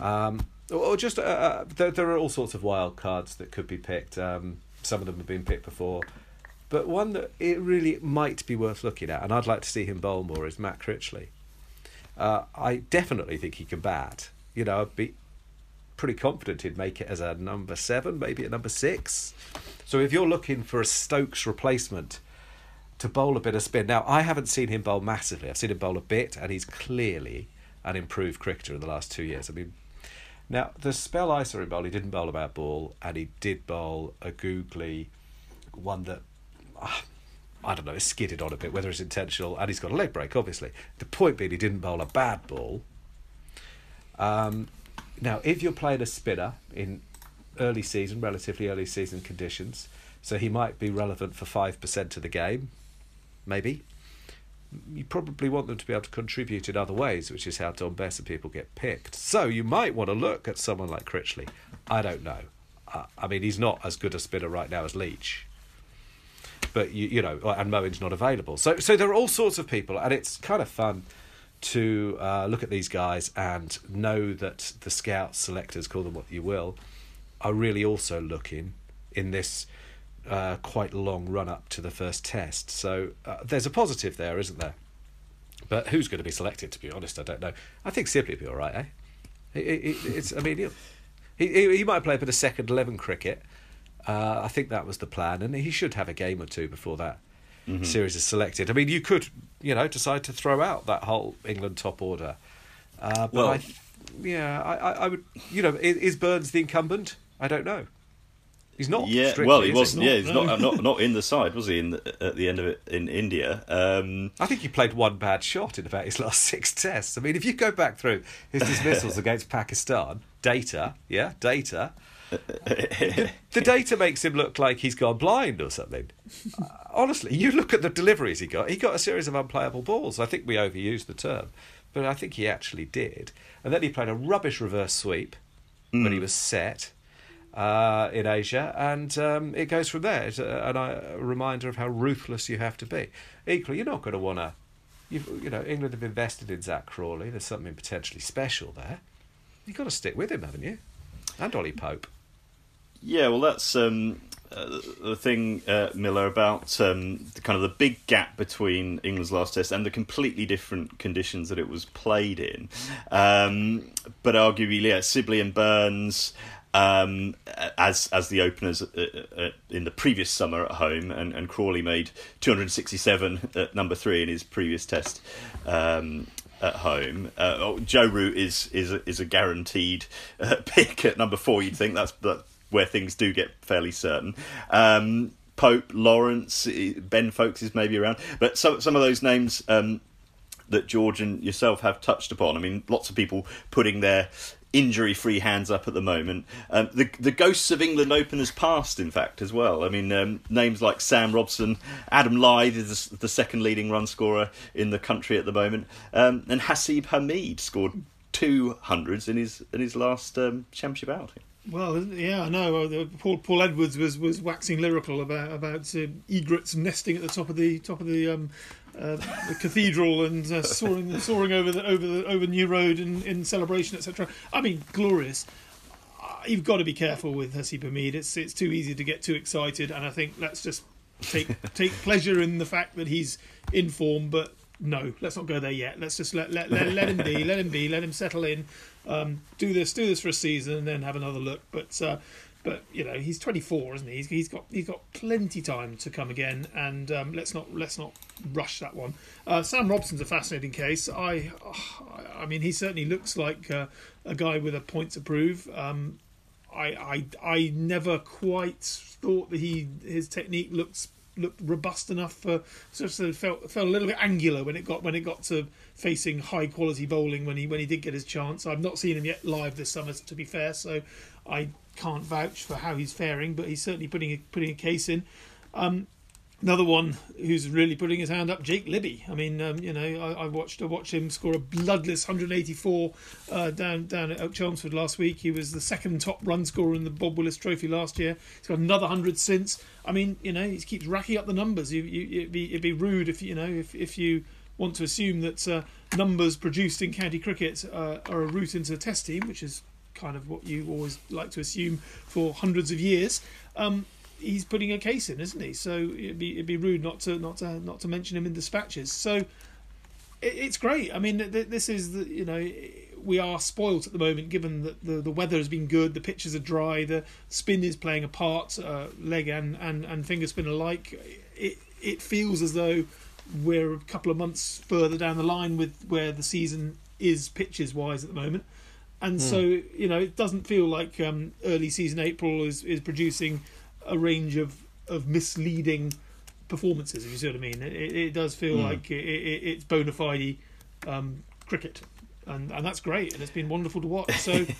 Speaker 3: Um, or just uh, uh, there, there, are all sorts of wild cards that could be picked. Um, some of them have been picked before, but one that it really might be worth looking at, and I'd like to see him bowl more, is Matt Critchley. Uh, I definitely think he can bat. You know, I'd be pretty confident he'd make it as a number seven, maybe a number six. So if you're looking for a Stokes replacement to bowl a bit of spin. Now, I haven't seen him bowl massively. I've seen him bowl a bit, and he's clearly an improved cricketer in the last two years. I mean, now the spell I saw him bowl, he didn't bowl a bad ball, and he did bowl a googly one that. Uh, I don't know, skidded on a bit, whether it's intentional, and he's got a leg break, obviously. The point being, he didn't bowl a bad ball. Um, now, if you're playing a spinner in early season, relatively early season conditions, so he might be relevant for 5% of the game, maybe. You probably want them to be able to contribute in other ways, which is how Dom Bess and people get picked. So you might want to look at someone like Critchley. I don't know. uh, I mean, he's not as good a spinner right now as Leach. But you, you know, and Moeen's not available. So, so there are all sorts of people, and it's kind of fun to uh, look at these guys and know that the scouts, selectors, call them what you will, are really also looking in this uh, quite long run up to the first test. So uh, there's a positive there, isn't there? But who's going to be selected? To be honest, I don't know. I think Sibley will be all right, eh? it's. I mean, he, he might play a bit of second eleven cricket. Uh, I think that was the plan, and he should have a game or two before that mm-hmm. series is selected. I mean, you could, you know, decide to throw out that whole England top order. Uh, but well, I, yeah, I, I would, you know, is Burns the incumbent? I don't know. He's not.
Speaker 1: Yeah,
Speaker 3: strictly,
Speaker 1: well, he was.
Speaker 3: He?
Speaker 1: Yeah, he's not. Not not in the side, was he? In the, at the end of it in India. Um,
Speaker 3: I think he played one bad shot in about his last six tests. I mean, if you go back through his dismissals against Pakistan, data, yeah, data. the data makes him look like he's gone blind or something. Uh, honestly, you look at the deliveries he got. He got a series of unplayable balls. I think we overused the term, but I think he actually did. And then he played a rubbish reverse sweep mm. when he hmm. was set uh, in Asia, and um, it goes from there. It's a, a, reminder of how ruthless you have to be. Equally, you're not going to want to. You know, England have invested in Zak Crawley. There's something potentially special there. You've got to stick with him, haven't you? And Ollie Pope.
Speaker 1: Yeah, well, that's um, uh, the thing, uh, Miller, about um, the, kind of the big gap between England's last test and the completely different conditions that it was played in. Um, but arguably, yeah, Sibley and Burns um, as as the openers uh, uh, in the previous summer at home, and, and Crawley made 267 at number three in his previous test um, at home. Uh, oh, Joe Root is is a, is a guaranteed uh, pick at number four. You'd think that's that where things do get fairly certain. Um, Pope, Lawrence, Ben Foakes is maybe around, but some some of those names. Um, that George and yourself have touched upon. I mean, lots of people putting their injury free hands up at the moment. Um, the the ghosts of England openers past, in fact, as well. I mean, um, names like Sam Robson, Adam Lyth is the second leading run scorer in the country at the moment, um, and Haseeb Hameed scored two hundreds in his in his last um, championship outing.
Speaker 2: Well, yeah, I know. Paul Paul Edwards was, was waxing lyrical about about uh, egrets nesting at the top of the top of the um, uh, the cathedral and uh, soaring soaring over the over the over New Road in, in celebration, etc. I mean, glorious. Uh, you've got to be careful with Haseeb Hameed. It's it's too easy to get too excited, and I think let's just take take pleasure in the fact that he's in form. But no, let's not go there yet. Let's just let let, let, let him be, let him be, let him settle in. Um, do this, do this for a season, and then have another look. But uh, but you know he's 24, isn't he? He's, he's got he's got plenty time to come again, and um, let's not let's not rush that one. Uh, Sam Robson's a fascinating case. I I mean he certainly looks like uh, a guy with a point to prove. Um, I, I I never quite thought that he his technique looks looked robust enough for sort of felt felt a little bit angular when it got when it got to facing high quality bowling when he when he did get his chance. I've not seen him yet live this summer to be fair, so I can't vouch for how he's faring, but he's certainly putting a, putting a case in. Um, another one who's really putting his hand up, Jake Libby. I mean, um, you know, I, I, watched I watched him score a bloodless 184 uh, down down at Oak Chelmsford last week. He was the second top run scorer in the Bob Willis Trophy last year. He's got another hundred since. I mean, you know, he keeps racking up the numbers. You, you, it'd be it'd be rude if you know if if you want to assume that uh, numbers produced in county cricket uh, are a route into the test team, which is kind of what you always like to assume for hundreds of years. Um, he's putting a case in, isn't he? So it'd be it'd be rude not to not to not to mention him in dispatches. So it, it's great. I mean, this is the you know we are spoilt at the moment, given that the the weather has been good, the pitches are dry, the spin is playing a part, uh, leg and, and and finger spin alike. It it feels as though we're a couple of months further down the line with where the season is pitches wise at the moment and mm. so you know it doesn't feel like um, early season April is is producing a range of of misleading performances. If you see what I mean, it, it does feel mm. like it, it, it's bona fide um, cricket, and and that's great, and it's been wonderful to watch. So.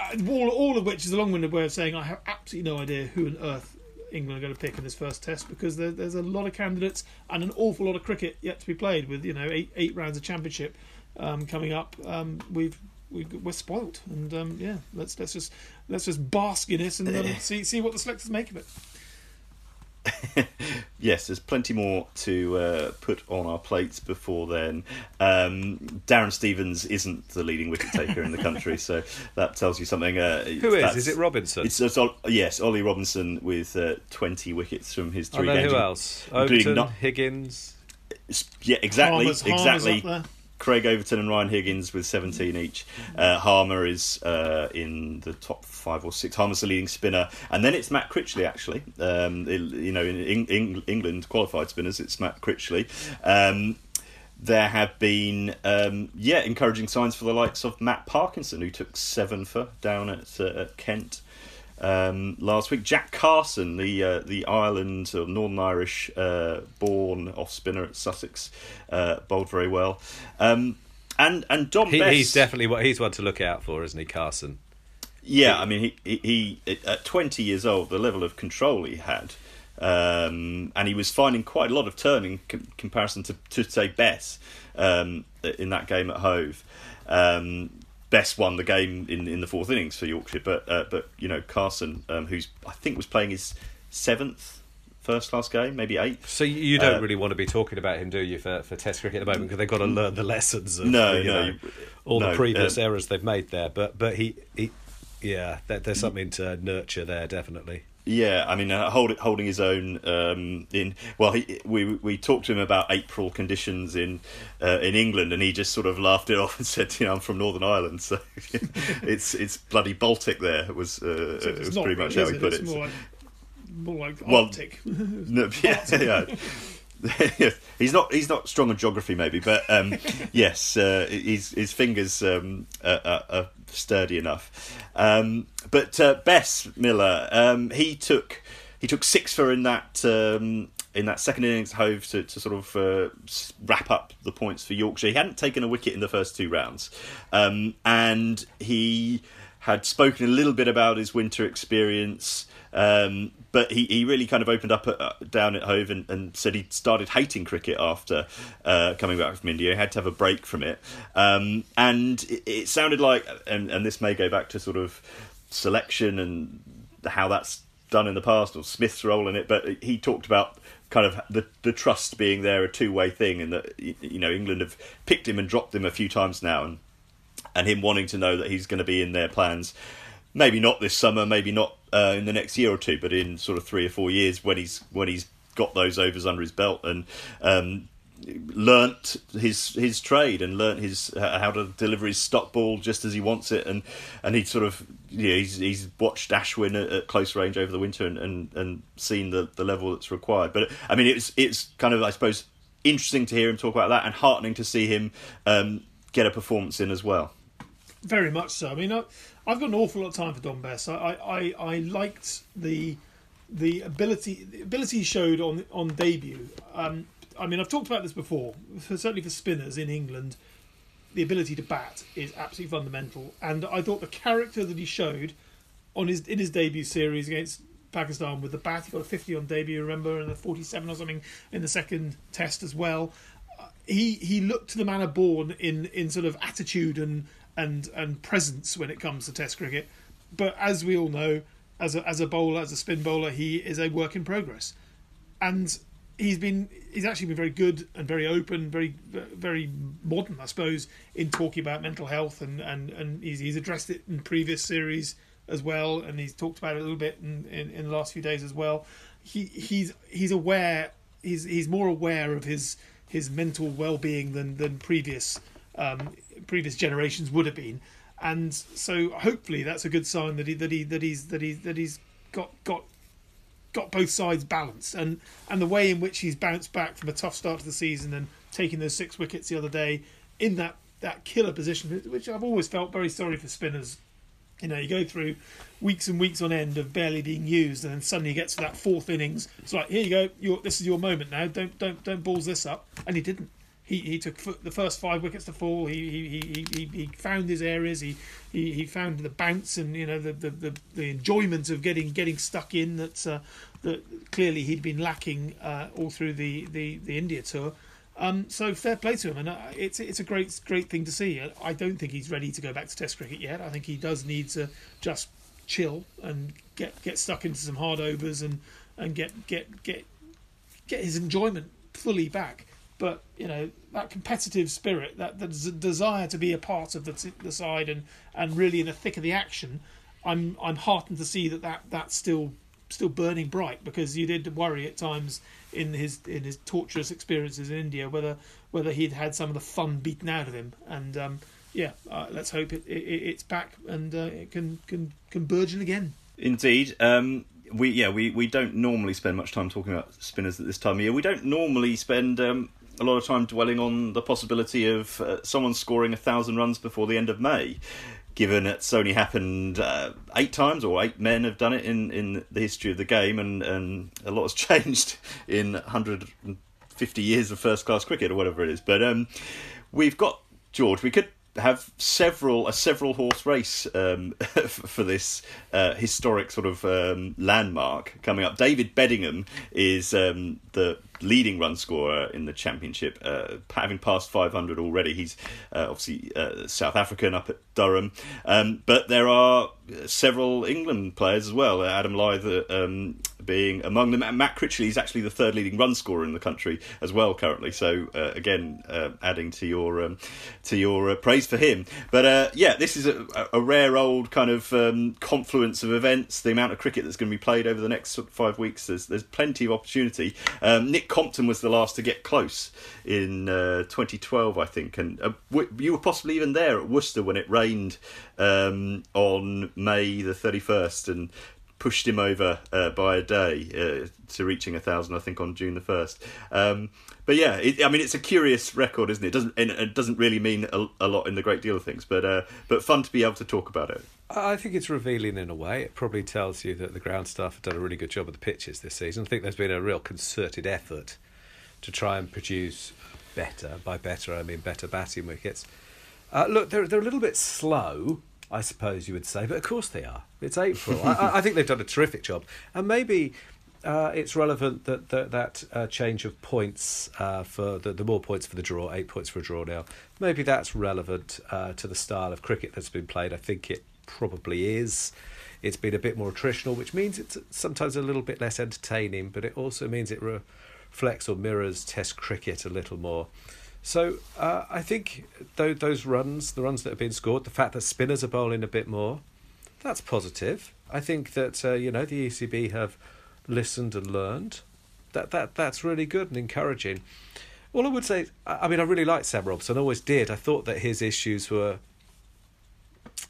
Speaker 2: Uh, all, all of which is a long-winded way of saying I have absolutely no idea who on earth England are going to pick in this first test because there, there's a lot of candidates and an awful lot of cricket yet to be played with you know eight eight rounds of championship um, coming up. Um, we've we, we're spoilt, and um, yeah, let's let's just let's just bask in it and um, see see what the selectors make of it.
Speaker 1: yes, there's plenty more to uh, put on our plates before then. Um, Darren Stevens isn't the leading wicket taker in the country, so that tells you something. Uh,
Speaker 3: Who is? Is it Robinson?
Speaker 1: It's, it's yes, Ollie Robinson with uh, 20 wickets from his three games.
Speaker 3: Who else? Overton, not, Higgins.
Speaker 1: Yeah, exactly, Harmer's, exactly. Harmer's Craig Overton and Ryan Higgins with 17 each. Uh, Harmer is uh, in the top five or six. Harmer's the leading spinner, and then it's Matt Critchley. Actually, um, it, you know, in, in, England qualified spinners, it's Matt Critchley. Um, there have been, um, yeah, encouraging signs for the likes of Matt Parkinson, who took seven for down at, uh, at Kent um, last week. Jack Carson, the uh, the Ireland or Northern Irish uh, born off spinner at Sussex, uh, bowled very well. Um, and and Dom
Speaker 3: he,
Speaker 1: Bess,
Speaker 3: he's definitely what he's one to look out for, isn't he, Carson?
Speaker 1: Yeah, I mean, he, he, he at twenty years old, the level of control he had. Um, and he was finding quite a lot of turn in com- comparison to, to say Bess um, in that game at Hove. Um, Bess won the game in, in the fourth innings for Yorkshire, but uh, but you know Carson, um, who's I think was playing his seventh first class game, maybe eighth.
Speaker 3: So you don't uh, really want to be talking about him, do you, for, for Test cricket at the moment because they've got to learn the lessons of
Speaker 1: no,
Speaker 3: you
Speaker 1: no,
Speaker 3: know, all
Speaker 1: no,
Speaker 3: the previous
Speaker 1: um,
Speaker 3: errors they've made there. But but he, he yeah, there, there's something to nurture there, definitely.
Speaker 1: Yeah, I mean, uh, hold, holding his own um, in well, he, we we talked to him about April conditions in uh, in England, and he just sort of laughed it off and said, "You know, I'm from Northern Ireland, so it's it's bloody Baltic." There it was uh, so it was pretty much how he put
Speaker 2: it's
Speaker 1: it.
Speaker 2: More like, more like Arctic.
Speaker 1: no, yeah, yeah. he's not he's not strong on geography maybe but um, yes uh, his his fingers um, are, are, sturdy enough. Um, but uh, Bess Miller um, he took he took six for in that um, in that second innings hove to, to sort of uh, wrap up the points for Yorkshire. He hadn't taken a wicket in the first two rounds um, and he had spoken a little bit about his winter experience um, but he, he really kind of opened up at, uh, down at Hove and, and, said he started hating cricket after uh, coming back from India. He had to have a break from it. Um, and it, it, sounded like, and, and this may go back to sort of selection and how that's done in the past or Smith's role in it, but he talked about kind of the the trust being there a two way thing, and that you know England have picked him and dropped him a few times now, and and him wanting to know that he's going to be in their plans maybe not this summer, maybe not uh, in the next year or two, but in sort of three or four years when he's when he's got those overs under his belt and um, learnt his his trade and learnt his how to deliver his stock ball just as he wants it. And and he sort of you know, he's he's watched Ashwin at, at, close range over the winter and, and, and seen the, the level that's required. But I mean it's it's kind of I suppose interesting to hear him talk about that and heartening to see him um, get a performance in as well.
Speaker 2: Very much so. I mean I, I've got an awful lot of time for Dom Bess. I, I, I liked the the ability the ability he showed on on debut. Um, I mean, I've talked about this before. For, certainly for spinners in England, the ability to bat is absolutely fundamental. And I thought the character that he showed on his in his debut series against Pakistan with the bat, he got a 50 on debut, remember, and a 47 or something in the second test as well. Uh, he he looked to the manner born in in sort of attitude and and and presence when it comes to Test cricket. But as we all know, as a as a bowler, as a spin bowler, he is a work in progress, and he's been he's actually been very good and very open, very very modern, I suppose, in talking about mental health and and and he's, he's addressed it in previous series as well, and he's talked about it a little bit in, in, in the last few days as well. He he's he's aware he's he's more aware of his his mental well being than than previous um, previous generations would have been. And so hopefully that's a good sign that he that he that he's that he's that he's got got got both sides balanced. And and the way in which he's bounced back from a tough start to the season and taking those six wickets the other day in that that killer position which I've always felt very sorry for spinners. You know you go through weeks and weeks on end of barely being used and then suddenly you get to that fourth innings. It's like here you go this is your moment now. Don't don't don't balls this up. And he didn't he, he took the first five wickets to fall. He he, he, he, found his areas. He, he he found the bounce and you know the the, the, the enjoyment of getting getting stuck in that uh, that clearly he'd been lacking uh, all through the, the, the India tour. Um, so fair play to him, and uh, it's it's a great great thing to see. I don't think he's ready to go back to Test cricket yet. I think he does need to just chill and get get stuck into some hard overs and and get get get get his enjoyment fully back. But you know that competitive spirit, that the desire to be a part of the, the side and, and really in the thick of the action, I'm I'm heartened to see that, that that's still still burning bright because you did worry at times in his in his torturous experiences in India whether whether he'd had some of the fun beaten out of him and um, yeah uh, let's hope it, it, it's back and uh, it can can can burgeon again.
Speaker 1: Indeed. Um, we yeah we, we don't normally spend much time talking about spinners at this time of year. We don't normally spend um, a lot of time dwelling on the possibility of uh, someone scoring a thousand runs before the end of May given it's only happened uh, eight times or eight men have done it in, in the history of the game and, and a lot has changed in 150 years of first class cricket or whatever it is. But um, we've got George. We could have several a several horse race um, for this uh, historic sort of um, landmark coming up. David Bedingham is um, the leading run scorer in the championship, uh, having passed 500 already. He's uh, obviously uh, South African up at Durham, um, but there are several England players as well. Adam Lyth um, being among them. And Matt Critchley is actually the third leading run scorer in the country as well currently. So uh, again, uh, adding to your um, to your uh, praise for him. But yeah, this is a, a rare old kind of um, confluence of events. The amount of cricket that's going to be played over the next five weeks, there's there's plenty of opportunity. Um, Nick Compton was the last to get close in uh, 2012, I think, and uh, you were possibly even there at Worcester when it rained um, on May the 31st and pushed him over uh, by a day uh, to reaching a thousand, I think, on June the 1st. Um, but yeah, it, I mean, it's a curious record, isn't it? It doesn't it doesn't really mean a, a lot in the great deal of things, but uh, but fun to be able to talk about it.
Speaker 3: I think it's revealing in a way. It probably tells you that the ground staff have done a really good job of the pitches this season. I think there's been a real concerted effort to try and produce better. By better, I mean better batting wickets. Uh, look, they're they're a little bit slow, I suppose you would say, but of course they are. It's April. I, I, think they've done a terrific job, and maybe. Uh, it's relevant that that, that uh, change of points uh, for the, the more points for the draw, eight points for a draw now. Maybe that's relevant uh, to the style of cricket that's been played. I think it probably is. It's been a bit more attritional, which means it's sometimes a little bit less entertaining, but it also means it reflects or mirrors Test cricket a little more. So uh, I think th- those runs, the runs that have been scored, the fact that spinners are bowling a bit more, that's positive. I think that uh, you know the ECB have listened and learned. That that that's really good and encouraging. All I would say, I mean, I really liked Sam Robson. Always did. I thought that his issues were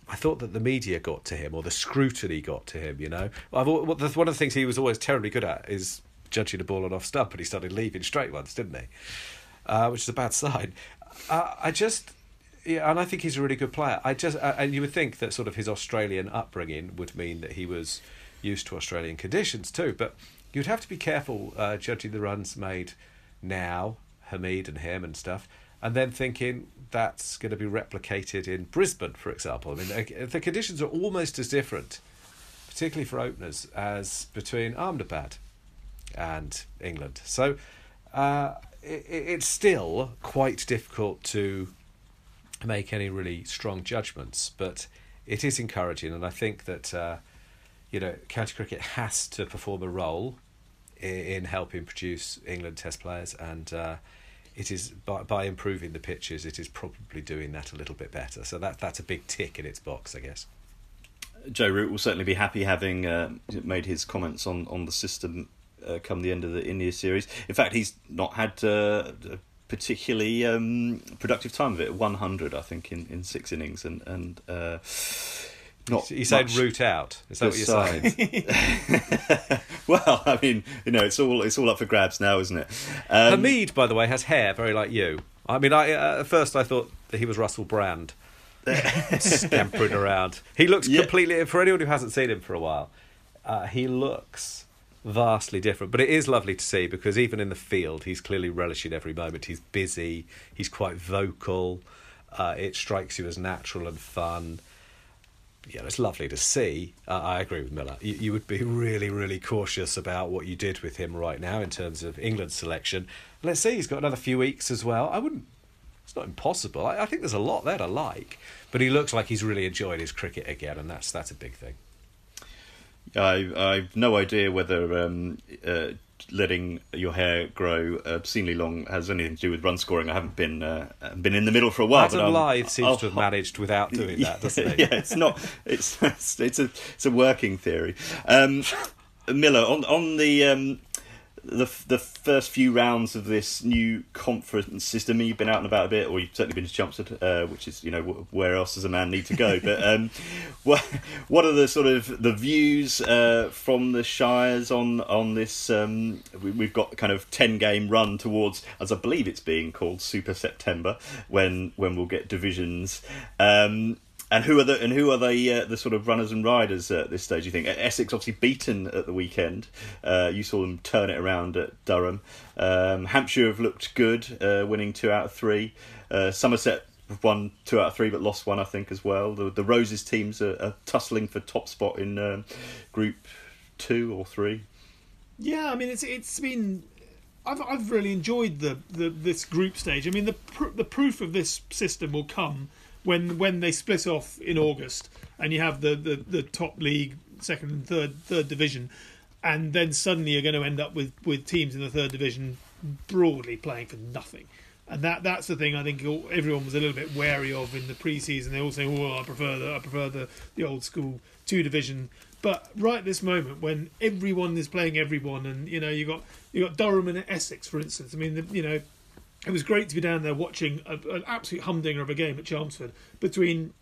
Speaker 3: I thought that the media got to him or the scrutiny got to him. You know, I've, one of the things he was always terribly good at is judging a ball on off stump, and he started leaving straight ones, didn't he? Uh, which is a bad sign. Uh, I just. Yeah, and I think he's a really good player. I just, uh, and you would think that sort of his Australian upbringing would mean that he was used to Australian conditions too. But you'd have to be careful uh, judging the runs made now, Hameed and him and stuff, and then thinking that's going to be replicated in Brisbane, for example. I mean, the conditions are almost as different, particularly for openers, as between Ahmedabad and England. So uh, it, it's still quite difficult to make any really strong judgments, but it is encouraging, and I think that uh, you know county cricket has to perform a role in, in helping produce England Test players and. Uh, it is by, by improving the pitches, it is probably doing that a little bit better. So that that's a big tick in its box, I guess.
Speaker 1: Joe Root will certainly be happy having uh, made his comments on, on the system uh, come the end of the India series. In fact, he's not had uh, a particularly um, productive time of it. 100, I think, in, in six innings, and and uh, not.
Speaker 3: You said root out. Is that what you're saying?
Speaker 1: well, I mean, you know, it's all it's all up for grabs now, isn't it? Um,
Speaker 3: Hameed, by the way, has hair very like you. I mean, I uh, at first I thought that he was Russell Brand, scampering around. He looks yeah. completely. For anyone who hasn't seen him for a while, uh, he looks vastly different. But it is lovely to see because even in the field, he's clearly relishing every moment. He's busy. He's quite vocal. Uh, it strikes you as natural and fun. yeah, it's lovely to see. Uh, I agree with Miller. You, you, would be really, really cautious about what you did with him right now in terms of England's selection. Let's see, he's got another few weeks as well. I wouldn't. It's not impossible. I, I think there's a lot there to like, but he looks like he's really enjoyed his cricket again, and that's that's a big thing.
Speaker 1: I I've no idea whether um, uh, letting your hair grow obscenely long has anything to do with run scoring. I haven't been uh, been in the middle for a while.
Speaker 3: Adam Lyth seems I'll, to have managed without doing that, doesn't
Speaker 1: he? Yeah, it's not. It's it's a it's a working theory. Um, Miller on on the um, the the first few rounds of this new conference system. You've been out and about a bit, or you've certainly been to Chelmsford, uh, which is you know where else does a man need to go? But um, what what are the sort of the views uh, from the shires on on this? Um, we, have got kind of ten game run towards, as I believe it's being called, Super September, when when we'll get divisions. Um, and who are the and who are the uh, the sort of runners and riders at this stage? You think Essex obviously beaten at the weekend. Uh, you saw them turn it around at Durham. Um, Hampshire have looked good, uh, winning two out of three. Uh, Somerset won two out of three, but lost one, I think, as well. The, the Roses teams are, are, tussling for top spot in um, Group Two or Three.
Speaker 2: Yeah, I mean it's it's been I've I've really enjoyed the, the this group stage. I mean the pr- the proof of this system will come when when they split off in August and you have the, the, the top league, second and third third division, and then suddenly you're going to end up with, with teams in the third division broadly playing for nothing. And that that's the thing I think everyone was a little bit wary of in the pre-season. They all say, "Oh, I prefer the I prefer the, the old school two division." But right this moment, when everyone is playing everyone, and you know you got you got Durham and Essex, for instance. I mean, the, you know, it was great to be down there watching a, an absolute humdinger of a game at Chelmsford between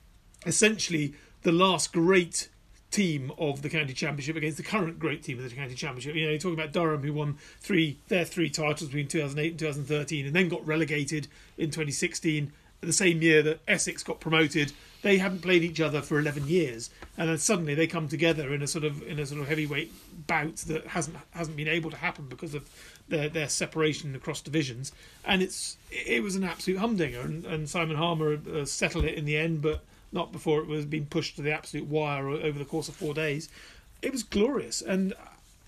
Speaker 2: essentially the last great team of the county championship against the current great team of the county championship. You know, you're talking about Durham, who won three their three titles between 2008 and 2013, and then got relegated in 2016. The same year that Essex got promoted, they hadn't played each other for 11 years, and then suddenly they come together in a sort of in a sort of heavyweight bout that hasn't hasn't been able to happen because of their their separation across divisions, and it's it was an absolute humdinger, and, and Simon Harmer uh, settled it in the end, but not before it was being pushed to the absolute wire over the course of four days. It was glorious, and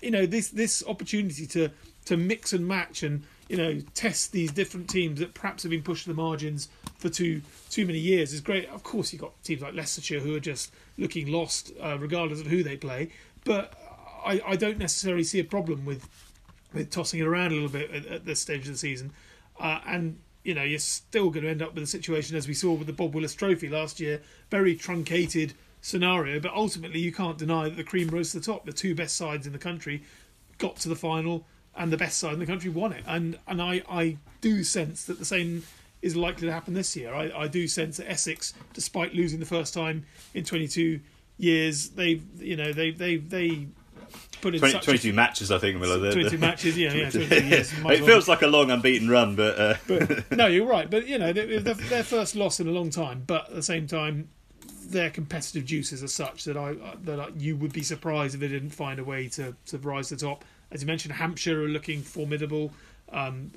Speaker 2: you know this this opportunity to to mix and match and you know test these different teams that perhaps have been pushed to the margins for too too many years is great. Of course, you've got teams like Leicestershire who are just looking lost, uh, regardless of who they play. But I, I don't necessarily see a problem with with tossing it around a little bit at, at this stage of the season. Uh, and you know you're still going to end up with a situation as we saw with the Bob Willis Trophy last year, very truncated scenario. But ultimately, you can't deny that the cream rose to the top. The two best sides in the country got to the final, and the best side in the country won it. And and I I do sense that the same is likely to happen this year. I, I do sense that Essex, despite losing the first time in 22 years, they've you know they they they
Speaker 1: put in 20, 22 a, matches, I think, Miller.
Speaker 2: 22 matches, yeah, yeah. 22, yes,
Speaker 1: it feels like a long unbeaten run, but, uh...
Speaker 2: but no, you're right. But you know, they're, their first loss in a long time, but at the same time, their competitive juices are such that I that I, you would be surprised if they didn't find a way to to rise to the top. As you mentioned, Hampshire are looking formidable. Um,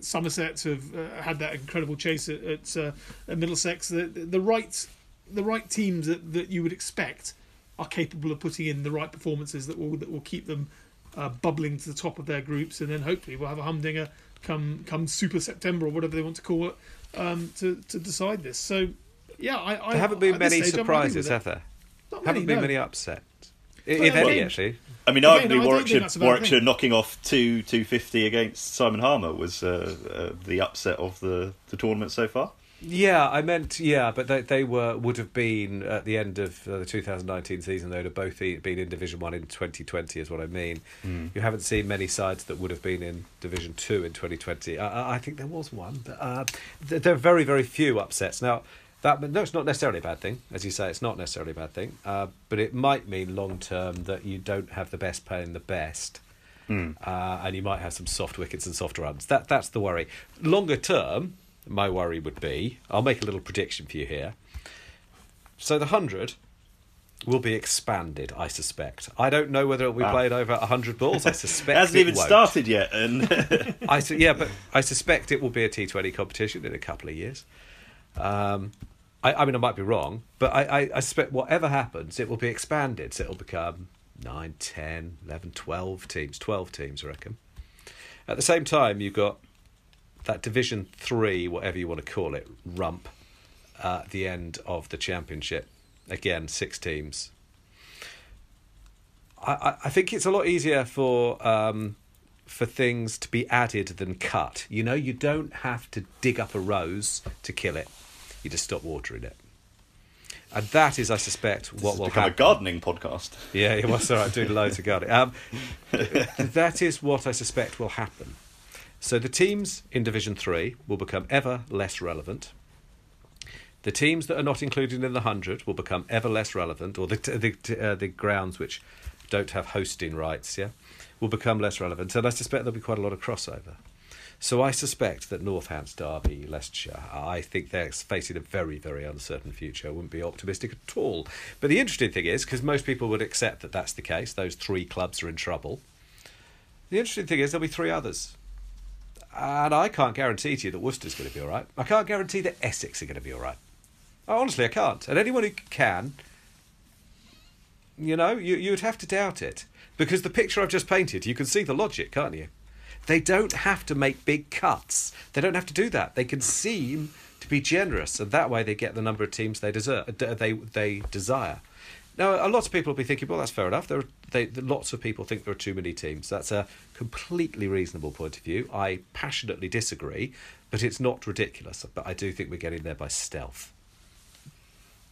Speaker 2: Somerset have uh, had that incredible chase at, at, uh, at Middlesex. The, the right the right teams that, that you would expect are capable of putting in the right performances that will that will keep them uh, bubbling to the top of their groups, and then hopefully we'll have a humdinger come come Super September or whatever they want to call it um, to to decide this. So yeah, I, I
Speaker 3: there haven't been many stage, surprises, have there? Not haven't been no. many upsets, if any, actually.
Speaker 1: I mean, arguably no, Warwickshire, Warwickshire knocking off two two fifty against Simon Harmer was uh, uh, the upset of the, the tournament so far.
Speaker 3: Yeah, I meant yeah, but they they were would have been at the end of uh, the 2019 season. They would have both been in Division One in 2020, is what I mean. Mm. You haven't seen many sides that would have been in Division Two in 2020. I, I think there was one, but uh, there are very very few upsets now. That no, it's not necessarily a bad thing, as you say. It's not necessarily a bad thing, uh, but it might mean long term that you don't have the best playing the best. Mm. and you might have some soft wickets and soft runs. That that's the worry. Longer term, my worry would be I'll make a little prediction for you here. So the 100 will be expanded, I suspect. I don't know whether it will be wow. played over 100 balls. I suspect it
Speaker 1: hasn't even
Speaker 3: won't.
Speaker 1: started yet. And
Speaker 3: I yeah, but I suspect it will be a T20 competition in a couple of years. Um, I, I mean, I might be wrong, but I, I, I suspect whatever happens, it will be expanded. So it'll become 9, 10, 11, 12 teams, 12 teams, I reckon. At the same time, you've got that Division 3, whatever you want to call it, rump uh, at the end of the championship. Again, six teams. I, I think it's a lot easier for um, for things to be added than cut. You know, you don't have to dig up a rose to kill it. You just stop watering it. And that is, I suspect, what will
Speaker 1: become
Speaker 3: happen.
Speaker 1: a gardening podcast.
Speaker 3: Yeah, it was all right doing loads of gardening. Um, that is what I suspect will happen. So the teams in Division Three will become ever less relevant. The teams that are not included in the hundred will become ever less relevant, or the the uh, the grounds which don't have hosting rights, yeah, will become less relevant. And I suspect there'll be quite a lot of crossover. So I suspect that Northants, Derby, Leicestershire, I think they're facing a very, very uncertain future. I wouldn't be optimistic at all. But the interesting thing is, because most people would accept that that's the case, those three clubs are in trouble. The interesting thing is there'll be three others. And I can't guarantee to you that Worcester's going to be all right. I can't guarantee that Essex are going to be all right. Oh, honestly, I can't. And anyone who can, you know, you, you'd have to doubt it. Because the picture I've just painted, you can see the logic, can't you? They don't have to make big cuts. They don't have to do that. They can seem to be generous, and that way they get the number of teams they deserve. They they desire. Now, a lot of people will be thinking, well, that's fair enough. There are they, lots of people think there are too many teams. That's a completely reasonable point of view. I passionately disagree, but it's not ridiculous. But I do think we're getting there by stealth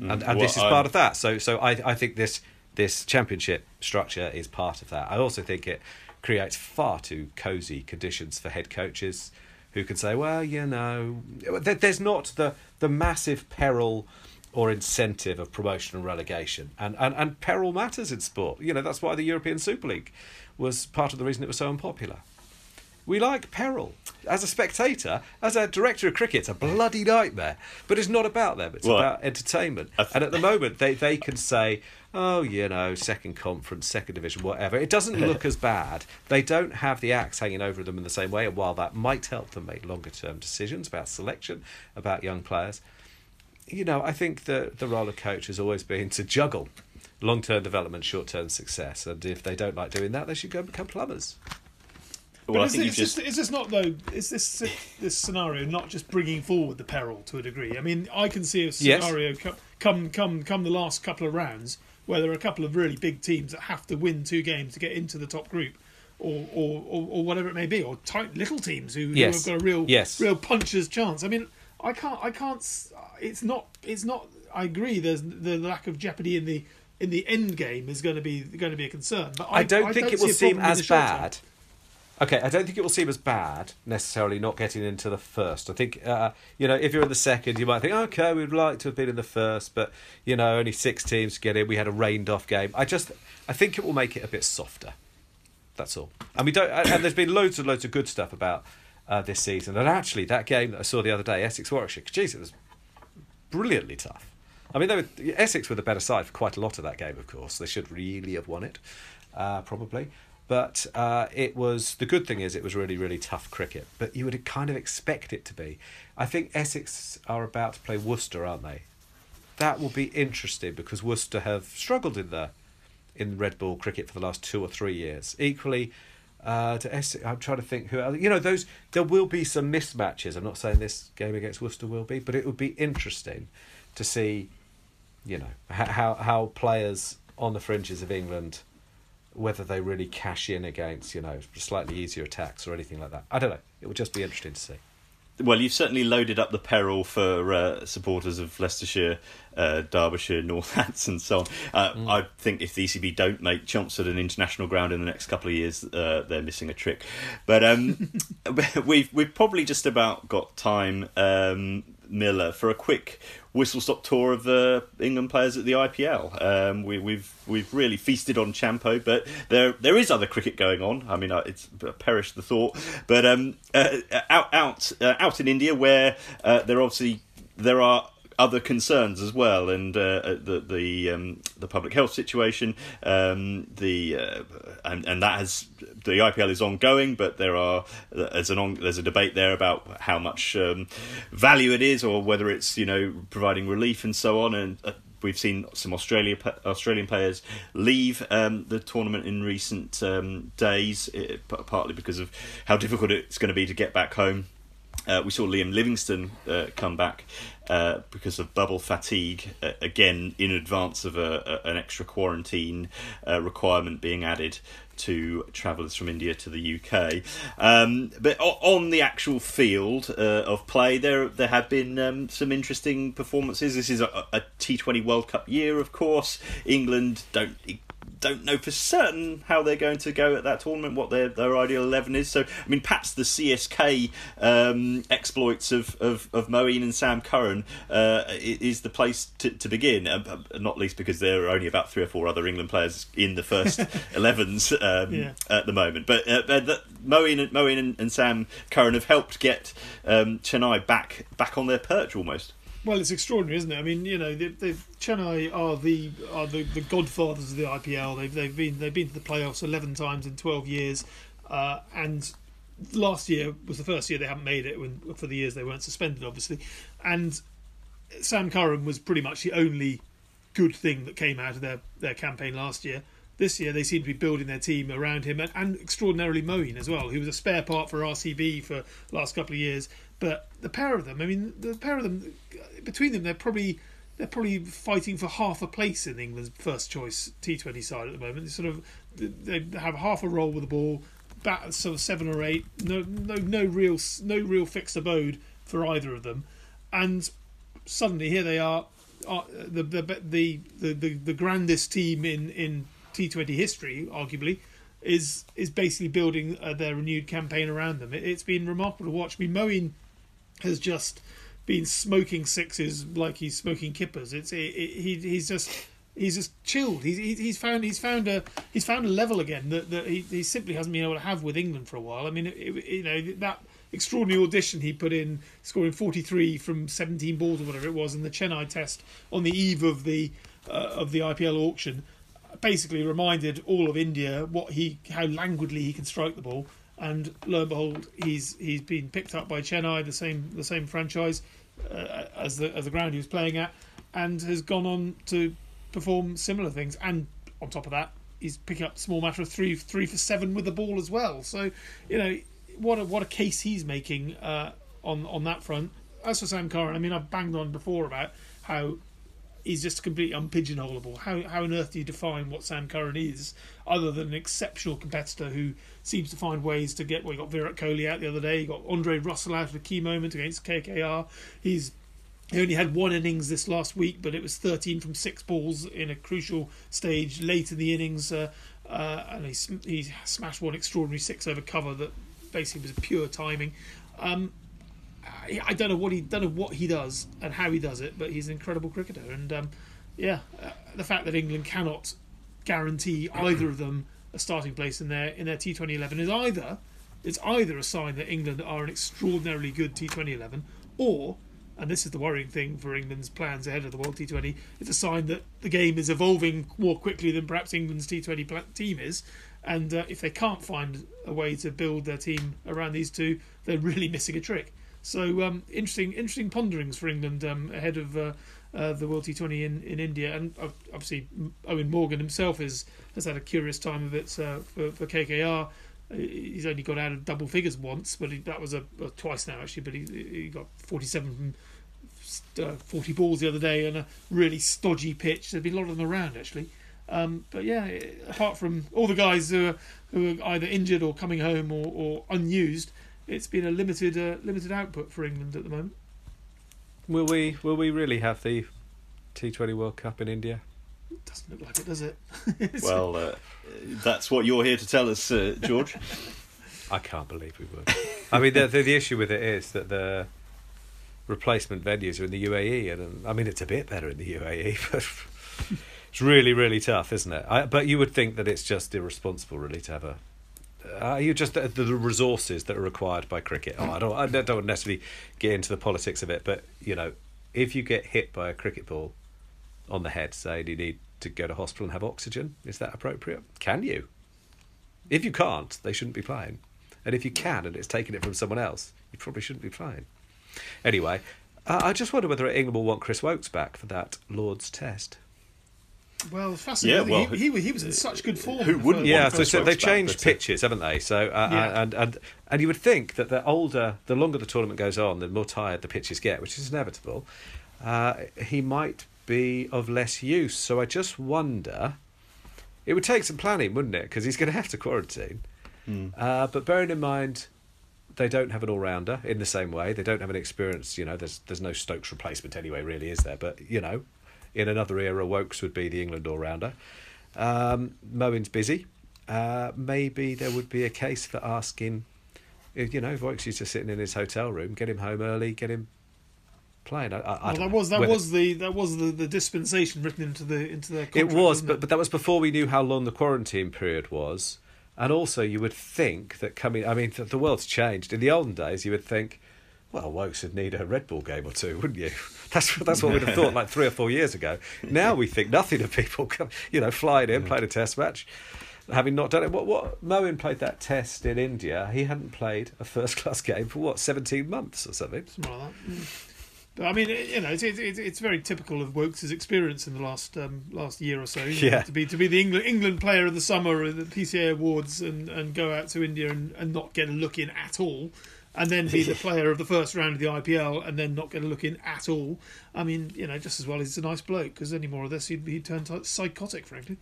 Speaker 3: mm. and, and
Speaker 1: Well,
Speaker 3: this is
Speaker 1: I'm-
Speaker 3: part of that. So, so I, I think this this championship structure is part of that. I also think it creates far too cosy conditions for head coaches who can say, well, you know, there, there's not the the massive peril or incentive of promotion and relegation, and, and and peril matters in sport. You know, that's why the European Super League was part of the reason it was so unpopular. We like peril. As a spectator, as a director of cricket, it's a bloody nightmare. But it's not about them. It's
Speaker 1: Well,
Speaker 3: about entertainment.
Speaker 1: Th-
Speaker 3: and at the moment, they, they can say, oh, you know, second conference, second division, whatever. It doesn't look as bad. They don't have the axe hanging over them in the same way. And while that might help them make longer term decisions about selection, about young players, you know, I think the, the role of coach has always been to juggle long term development, short term success. And if they don't like doing that, they should go and become plumbers.
Speaker 1: Well, I
Speaker 2: is,
Speaker 1: think
Speaker 2: this,
Speaker 1: just
Speaker 2: is this not though? Is this this scenario not just bringing forward the peril to a degree? I mean, I can see a
Speaker 3: Yes.
Speaker 2: scenario co- come come come the last couple of rounds where there are a couple of really big teams that have to win two games to get into the top group, or or, or, or whatever it may be, or tight little teams who,
Speaker 3: Yes.
Speaker 2: who have got a real
Speaker 3: Yes.
Speaker 2: real puncher's chance. I mean, I can't I can't. It's not it's not. I agree. There's the lack of jeopardy in the in the end game is going to be going to be a concern. But I,
Speaker 3: I don't think it will seem as
Speaker 2: term.
Speaker 3: bad. Okay, I don't think it will seem as bad necessarily not getting into the first. I think uh, you know if you're in the second, you might think, okay, we'd like to have been in the first, but you know only six teams get in. We had a rained off game. I just I think it will make it a bit softer. That's all. And we don't. And there's been loads and loads of good stuff about uh, this season. And actually, that game that I saw the other day, Essex Warwickshire, geez, it was brilliantly tough. I mean, were, Essex were the better side for quite a lot of that game, of course. They should really have won it, uh, probably. But uh, it was the good thing is it was really, really tough cricket. But you would kind of expect it to be. I think Essex are about to play Worcester, aren't they? That will be interesting because Worcester have struggled in the in red ball cricket for the last two or three years. Equally, uh, to Essex, I'm trying to think who else- you know those. There will be some mismatches. I'm not saying this game against Worcester will be, but it would be interesting to see, you know, how how players on the fringes of England, whether they really cash in against you know slightly easier attacks or anything like that. I don't know. It would just be interesting to see.
Speaker 1: Well, you've certainly loaded up the peril for uh, supporters of Leicestershire, uh, Derbyshire, Northants, and so on. Uh, I think if the ECB don't make Chelmsford an international ground in the next couple of years, uh, they're missing a trick. But um, we've we've probably just about got time, um, Miller, for a quick whistle stop tour of the England players at the IPL. Um, we, we've we've really feasted on Champo, but there there is other cricket going on. I mean, it's perished the thought, but um, uh, out out uh, out in India where uh, there obviously there are other concerns as well, and uh, the the um, the public health situation, um, the uh, and, and that has the IPL is ongoing, but there are there's an on, there's a debate there about how much um, value it is, or whether it's you know providing relief and so on, and. Uh, we've seen some Australia Australian players leave um, the tournament in recent um, days, it, partly because of how difficult it's going to be to get back home uh, we saw Liam Livingstone uh, come back uh, because of bubble fatigue, uh, again in advance of a, a, an extra quarantine uh, requirement being added to travellers from India to the UK. Um, but on the actual field uh, of play, there there have been um, some interesting performances. This is a a T20 World Cup year, of course. England don't don't know for certain how they're going to go at that tournament, what their, their ideal 11 is. So, I mean, perhaps the CSK um, exploits of, of, of Moeen and Sam Curran uh, is the place to, to begin, uh, uh, not least because there are only about three or four other England players in the first 11s um, yeah. at the moment. But uh, uh Moeen, and, Moeen and, and, Sam Curran have helped get um, Chennai back, back on their perch almost.
Speaker 2: Well, it's extraordinary, isn't it? I mean, you know, they, Chennai are the are the, the godfathers of the IPL. They've they've been they've been to the playoffs eleven times in twelve years, uh, and last year was the first year they haven't made it when, for the years they weren't suspended, obviously. And Sam Curran was pretty much the only good thing that came out of their, their campaign last year. This year they seem to be building their team around him and, and extraordinarily Moeen as well, who was a spare part for RCB for the last couple of years. But the pair of them, I mean, the pair of them, between them, they're probably they're probably fighting for half a place in England's first choice T20 side at the moment. They sort of they have half a role with the ball, bat sort of seven or eight. No, no, no real, no real fixed abode for either of them, and suddenly here they are, uh, the, the, the the the grandest team in in T20 history, arguably, is is basically building uh, their renewed campaign around them. It, has been remarkable to watch. I mean, Moeen has just been smoking sixes like he's smoking kippers. It's it, it, he he's just he's just chilled. He's he's found he's found a he's found a level again that, that he, he simply hasn't been able to have with England for a while. I mean, it, you know that extraordinary audition he put in, scoring 43 from 17 balls or whatever it was in the Chennai Test on the eve of the uh, of the IPL auction, basically reminded all of India what he how languidly he can strike the ball and lo and behold, he's he's been picked up by Chennai, the same the same franchise uh, as the as the ground he was playing at, and has gone on to perform similar things. And on top of that, he's picking up small matter of three three for seven with the ball as well. So you know what a what a case he's making uh, on on that front. As for Sam Curran, I mean I've banged on before about how he's just completely unpigeonholable. How how on earth do you define what Sam Curran is, other than an exceptional competitor who seems to find ways to get? Well, he got Virat Kohli out the other day. He got Andre Russell out at a key moment against KKR. He's he only had one innings this last week, but it was 13 from six balls in a crucial stage late in the innings, uh, uh, and he he smashed one extraordinary six over cover that basically was pure timing. Um, I don't know what he don't know what he does and how he does it, but he's an incredible cricketer. And um, yeah, uh, the fact that England cannot guarantee either of them a starting place in their in their T20 11 is either it's either a sign that England are an extraordinarily good T20 11, or and this is the worrying thing for England's plans ahead of the World T20. It's a sign that the game is evolving more quickly than perhaps England's T20 team is, and uh, if they can't find a way to build their team around these two, they're really missing a trick. So um, interesting, interesting ponderings for England um, ahead of uh, uh, the World T20 in, in India, and obviously Eoin Morgan himself is, has had a curious time of it uh, for, for KKR. He's only got out of double figures once, but he, that was a, a, twice now actually. But he, he got 47 from uh, 40 balls the other day on a really stodgy pitch. There'd been a lot of them around actually. Um, but yeah, apart from all the guys who are, who are either injured or coming home or, or unused, it's been a limited uh, limited output for England at the moment.
Speaker 3: Will we will we really have the T20 World Cup in India?
Speaker 2: It doesn't look like it, does it?
Speaker 1: well, uh, that's what you're here to tell us, uh, George.
Speaker 3: I can't believe we would. I mean, the, the, the issue with it is that the replacement venues are in the UAE, and I mean it's a bit better in the UAE, but it's really really tough, isn't it? I, but you would think that it's just irresponsible, really, to have a uh, you just the, the, resources that are required by cricket. Oh, I don't I don't necessarily get into the politics of it, but you know, if you get hit by a cricket ball on the head, say do you need to go to hospital and have oxygen, is that appropriate? Can you? If you can't, they shouldn't be playing. And if you can and it's taking it from someone else, you probably shouldn't be playing. Anyway, uh, I just wonder whether England will want Chris Woakes back for that Lord's Test.
Speaker 2: Well, fascinating.
Speaker 1: Yeah, well,
Speaker 2: he, he, he was in such good form.
Speaker 1: who wouldn't
Speaker 3: Yeah,
Speaker 1: want
Speaker 3: so, so they've changed
Speaker 1: but, uh,
Speaker 3: pitches, haven't they? So uh,
Speaker 2: Yeah.
Speaker 3: and and and you would think that the older, the longer the tournament goes on, the more tired the pitches get, which is inevitable. Uh, he might be of less use. So I just wonder. It would take some planning, wouldn't it? Because he's going to have to quarantine. Uh, but bearing in mind, they don't have an all-rounder in the same way. They don't have an experience. You know, there's there's no Stokes replacement anyway, really, is there? But you know, in another era, Woakes would be the England all-rounder. Um, Moeen's busy. Uh, maybe there would be a case for asking, you know, Woakes is just sitting in his hotel room, get him home early, get him playing. I, I,
Speaker 2: Well, that was that
Speaker 3: whether-
Speaker 2: was the that was the, the dispensation written into the into their contract.
Speaker 3: it was, but but that was before we knew how long the quarantine period was, and also you would think that coming. I mean, th- the world's changed. In the olden days, you would think, well, Woakes would need a Red Bull game or two, wouldn't you? That's that's what we'd have thought like three or four years ago. Now we think nothing of people, come, you know, flying in, playing a test match. Having not done it, what what Moeen played that test in India. He hadn't played a first class game for what seventeen months or something.
Speaker 2: Something like that. But I mean, you know, it's it's, it's very typical of Woakes' experience in the last um, last year or so. know,
Speaker 3: Yeah.
Speaker 2: to be to be the England England Player of the Summer at the PCA Awards and, and go out to India and, and not get a look in at all, and then be the player of the first round of the IPL and then not get a look in at all. I mean, you know, just as well he's a nice bloke because any more of this he'd, he'd turn psychotic, frankly.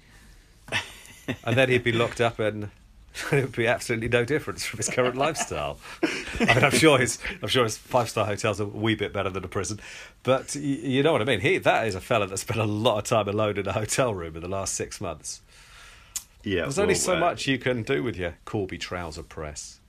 Speaker 3: and then he'd be locked up and it would be absolutely no difference from his current lifestyle. I mean, I'm sure his I'm sure his five star hotels are a wee bit better than a prison, but y- you know what I mean. He that is a fella that spent a lot of time alone in a hotel room in the last six months.
Speaker 1: Yeah,
Speaker 3: There's only so
Speaker 1: uh,
Speaker 3: much you can do with your Corby trouser press.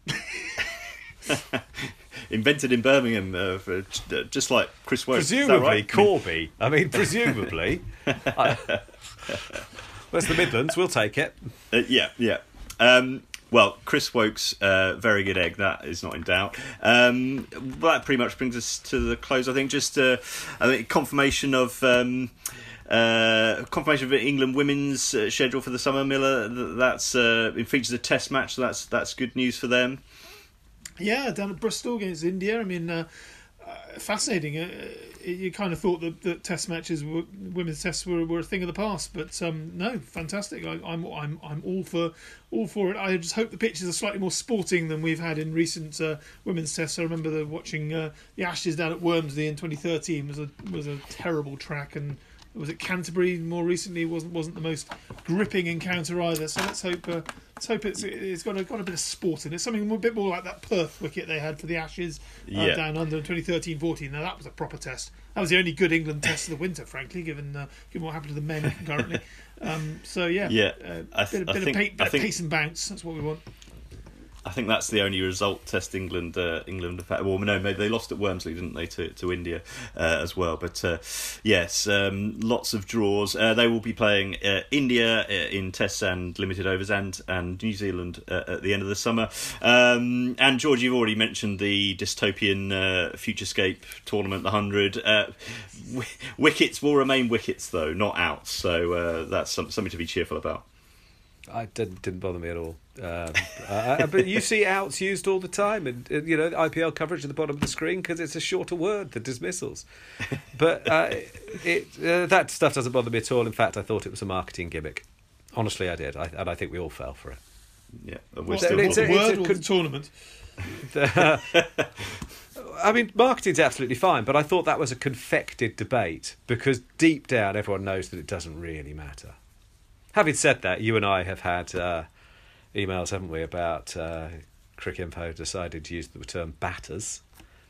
Speaker 1: invented in Birmingham, uh, for, uh, just like Chris that
Speaker 3: Presumably
Speaker 1: right?
Speaker 3: Corby. I mean, presumably. I, where's the Midlands? We'll take it.
Speaker 1: Uh, yeah, yeah. Um, well, Chris Woakes, uh, very good egg. That is not in doubt. Um, well, that pretty much brings us to the close. I think just uh, I think confirmation of. Um, uh, confirmation of England women's uh, schedule for the summer. Miller, th- that's uh, it features a test match, so that's that's good news for them.
Speaker 2: Yeah, down at Bristol against India. I mean, uh, uh, fascinating. Uh, you kind of thought that, that Test matches, were, women's tests, were, were a thing of the past, but um, no, fantastic. I, I'm I'm I'm all for all for it. I just hope the pitches are slightly more sporting than we've had in recent uh, women's tests. I remember the, watching uh, the Ashes down at Wormsley in 2013 was a was a terrible track and. Was it Canterbury more recently? wasn't wasn't the most gripping encounter either. So let's hope uh, let's hope it's it's got a got a bit of sport in it. Something a bit more like that Perth wicket they had for the Ashes uh,
Speaker 1: Yeah.
Speaker 2: down under in 2013-14. Now that was a proper test. That was the only good England test of the winter, frankly, given uh, given what happened to the men currently. Um, so yeah,
Speaker 1: Yeah,
Speaker 2: uh,
Speaker 1: I th-
Speaker 2: bit, of-
Speaker 1: I
Speaker 2: bit,
Speaker 1: think-
Speaker 2: of, pa- bit
Speaker 1: think-
Speaker 2: pace and bounce. That's what we want.
Speaker 1: I think that's the only result test England uh, England. Well, no, they lost at Wormsley, didn't they, to, to India uh, as well? But uh, yes, um, lots of draws. Uh, they will be playing uh, India uh, in tests and limited overs, and and New Zealand at the end of the summer. Um, and George, you've already mentioned the dystopian Futurescape tournament, the hundred. W- wickets will remain wickets, though, not outs. So that's some, something to be cheerful about.
Speaker 3: I didn't didn't bother me at all. Um, uh, but you see outs used all the time, and uh, you know IPL coverage at the bottom of the screen because it's a shorter word, the dismissals. But uh, it uh, that stuff doesn't bother me at all. In fact, I thought it was a marketing gimmick. Honestly, I did, I, and I think we all fell for it.
Speaker 1: Yeah, we're
Speaker 2: What,
Speaker 1: still.
Speaker 3: it's
Speaker 2: the
Speaker 3: a-
Speaker 2: word
Speaker 3: it's a
Speaker 2: or
Speaker 3: con-
Speaker 2: the tournament?
Speaker 3: I mean, marketing's absolutely fine, but I thought that was a confected debate because deep down everyone knows that it doesn't really matter. Having said that, you and I have had uh, emails, haven't we, about uh, Cricinfo decided to use the term batters,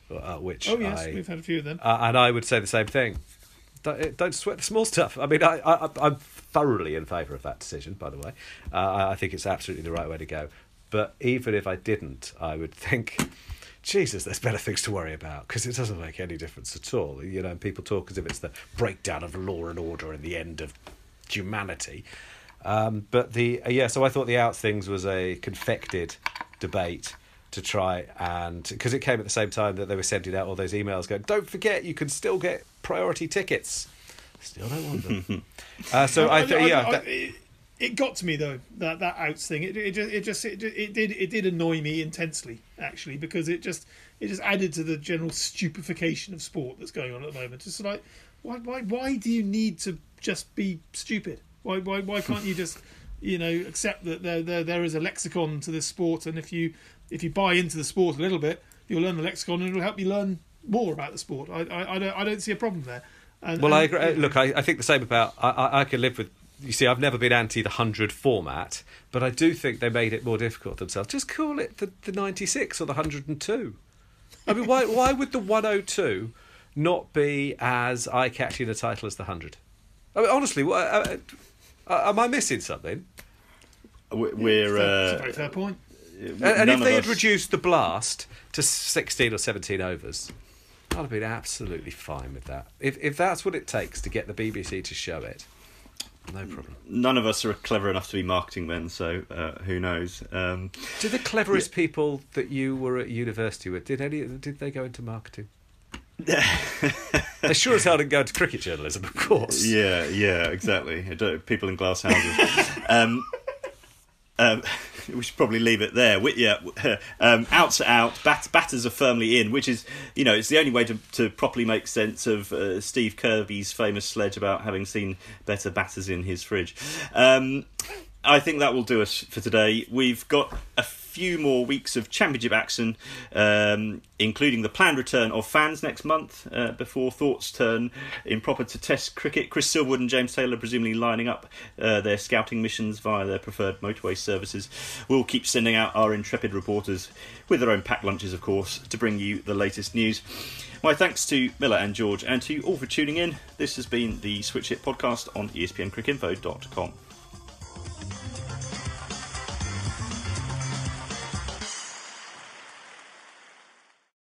Speaker 3: uh, which
Speaker 2: Oh yes,
Speaker 3: I,
Speaker 2: we've had a few of them.
Speaker 3: uh, and I would say the same thing. Don't, don't sweat the small stuff. I mean, I, I, I'm thoroughly in favour of that decision. By the way, uh, I I think it's absolutely the right way to go. But even if I didn't, I would think, Jesus, there's better things to worry about because it doesn't make any difference at all. You know, people talk as if it's the breakdown of law and order and the end of humanity. Um, but the uh, yeah, so I thought the outs things was a confected debate to try and because it came at the same time that they were sending out all those emails going, don't forget you can still get priority tickets. Still don't want them. uh, so I, think, yeah.
Speaker 2: I,
Speaker 3: that-
Speaker 2: it, it got to me though that that outs thing. It, it just it just it, it did it did annoy me intensely actually because it just it just added to the general stupefaction of sport that's going on at the moment. It's like why why why do you need to just be stupid? Why why why can't you just you know accept that there there there is a lexicon to this sport and if you if you buy into the sport a little bit you'll learn the lexicon and it'll help you learn more about the sport. I I, I don't I don't see a problem there. And,
Speaker 3: Well, I
Speaker 2: and-
Speaker 3: agree. Look, I, I think the same about. I, I, I can live with. You see, I've never been anti the hundred format, but I do think they made it more difficult themselves. Just call it the, the ninety six or the hundred and two. I mean, why why would the one hundred two not be as eye catching a title as the hundred? I mean, honestly, what, uh, uh, uh, am I missing something?
Speaker 1: We- We're
Speaker 2: That's a
Speaker 1: uh,
Speaker 2: very fair point.
Speaker 3: And, and if
Speaker 1: of
Speaker 3: they had reduced the blast to sixteen or seventeen overs, I'd have been absolutely fine with that. If if that's what it takes to get the BBC to show it, no problem.
Speaker 1: none of us are clever enough to be marketing men, so uh, who knows? Um,
Speaker 3: Do the cleverest people that you were at university with did any did they go into marketing? They sure as hell didn't go into cricket journalism, of course.
Speaker 1: yeah, yeah, exactly. People in glass houses. um, um, we should probably leave it there. We, yeah, um, outs are out. Bat, batters are firmly in, which is, you know, it's the only way to, to properly make sense of uh, Steve Kirby's famous sledge about having seen better batters in his fridge. Um, I think that will do us for today. We've got a few more weeks of championship action, um, including the planned return of fans next month uh, before thoughts turn improper to Test cricket. Chris Silverwood and James Taylor presumably lining up uh, their scouting missions via their preferred motorway services. We'll keep sending out our intrepid reporters with their own packed lunches, of course, to bring you the latest news. My thanks to Miller and George and to you all for tuning in. This has been the Switch Hit podcast on ESPNcricinfo.com.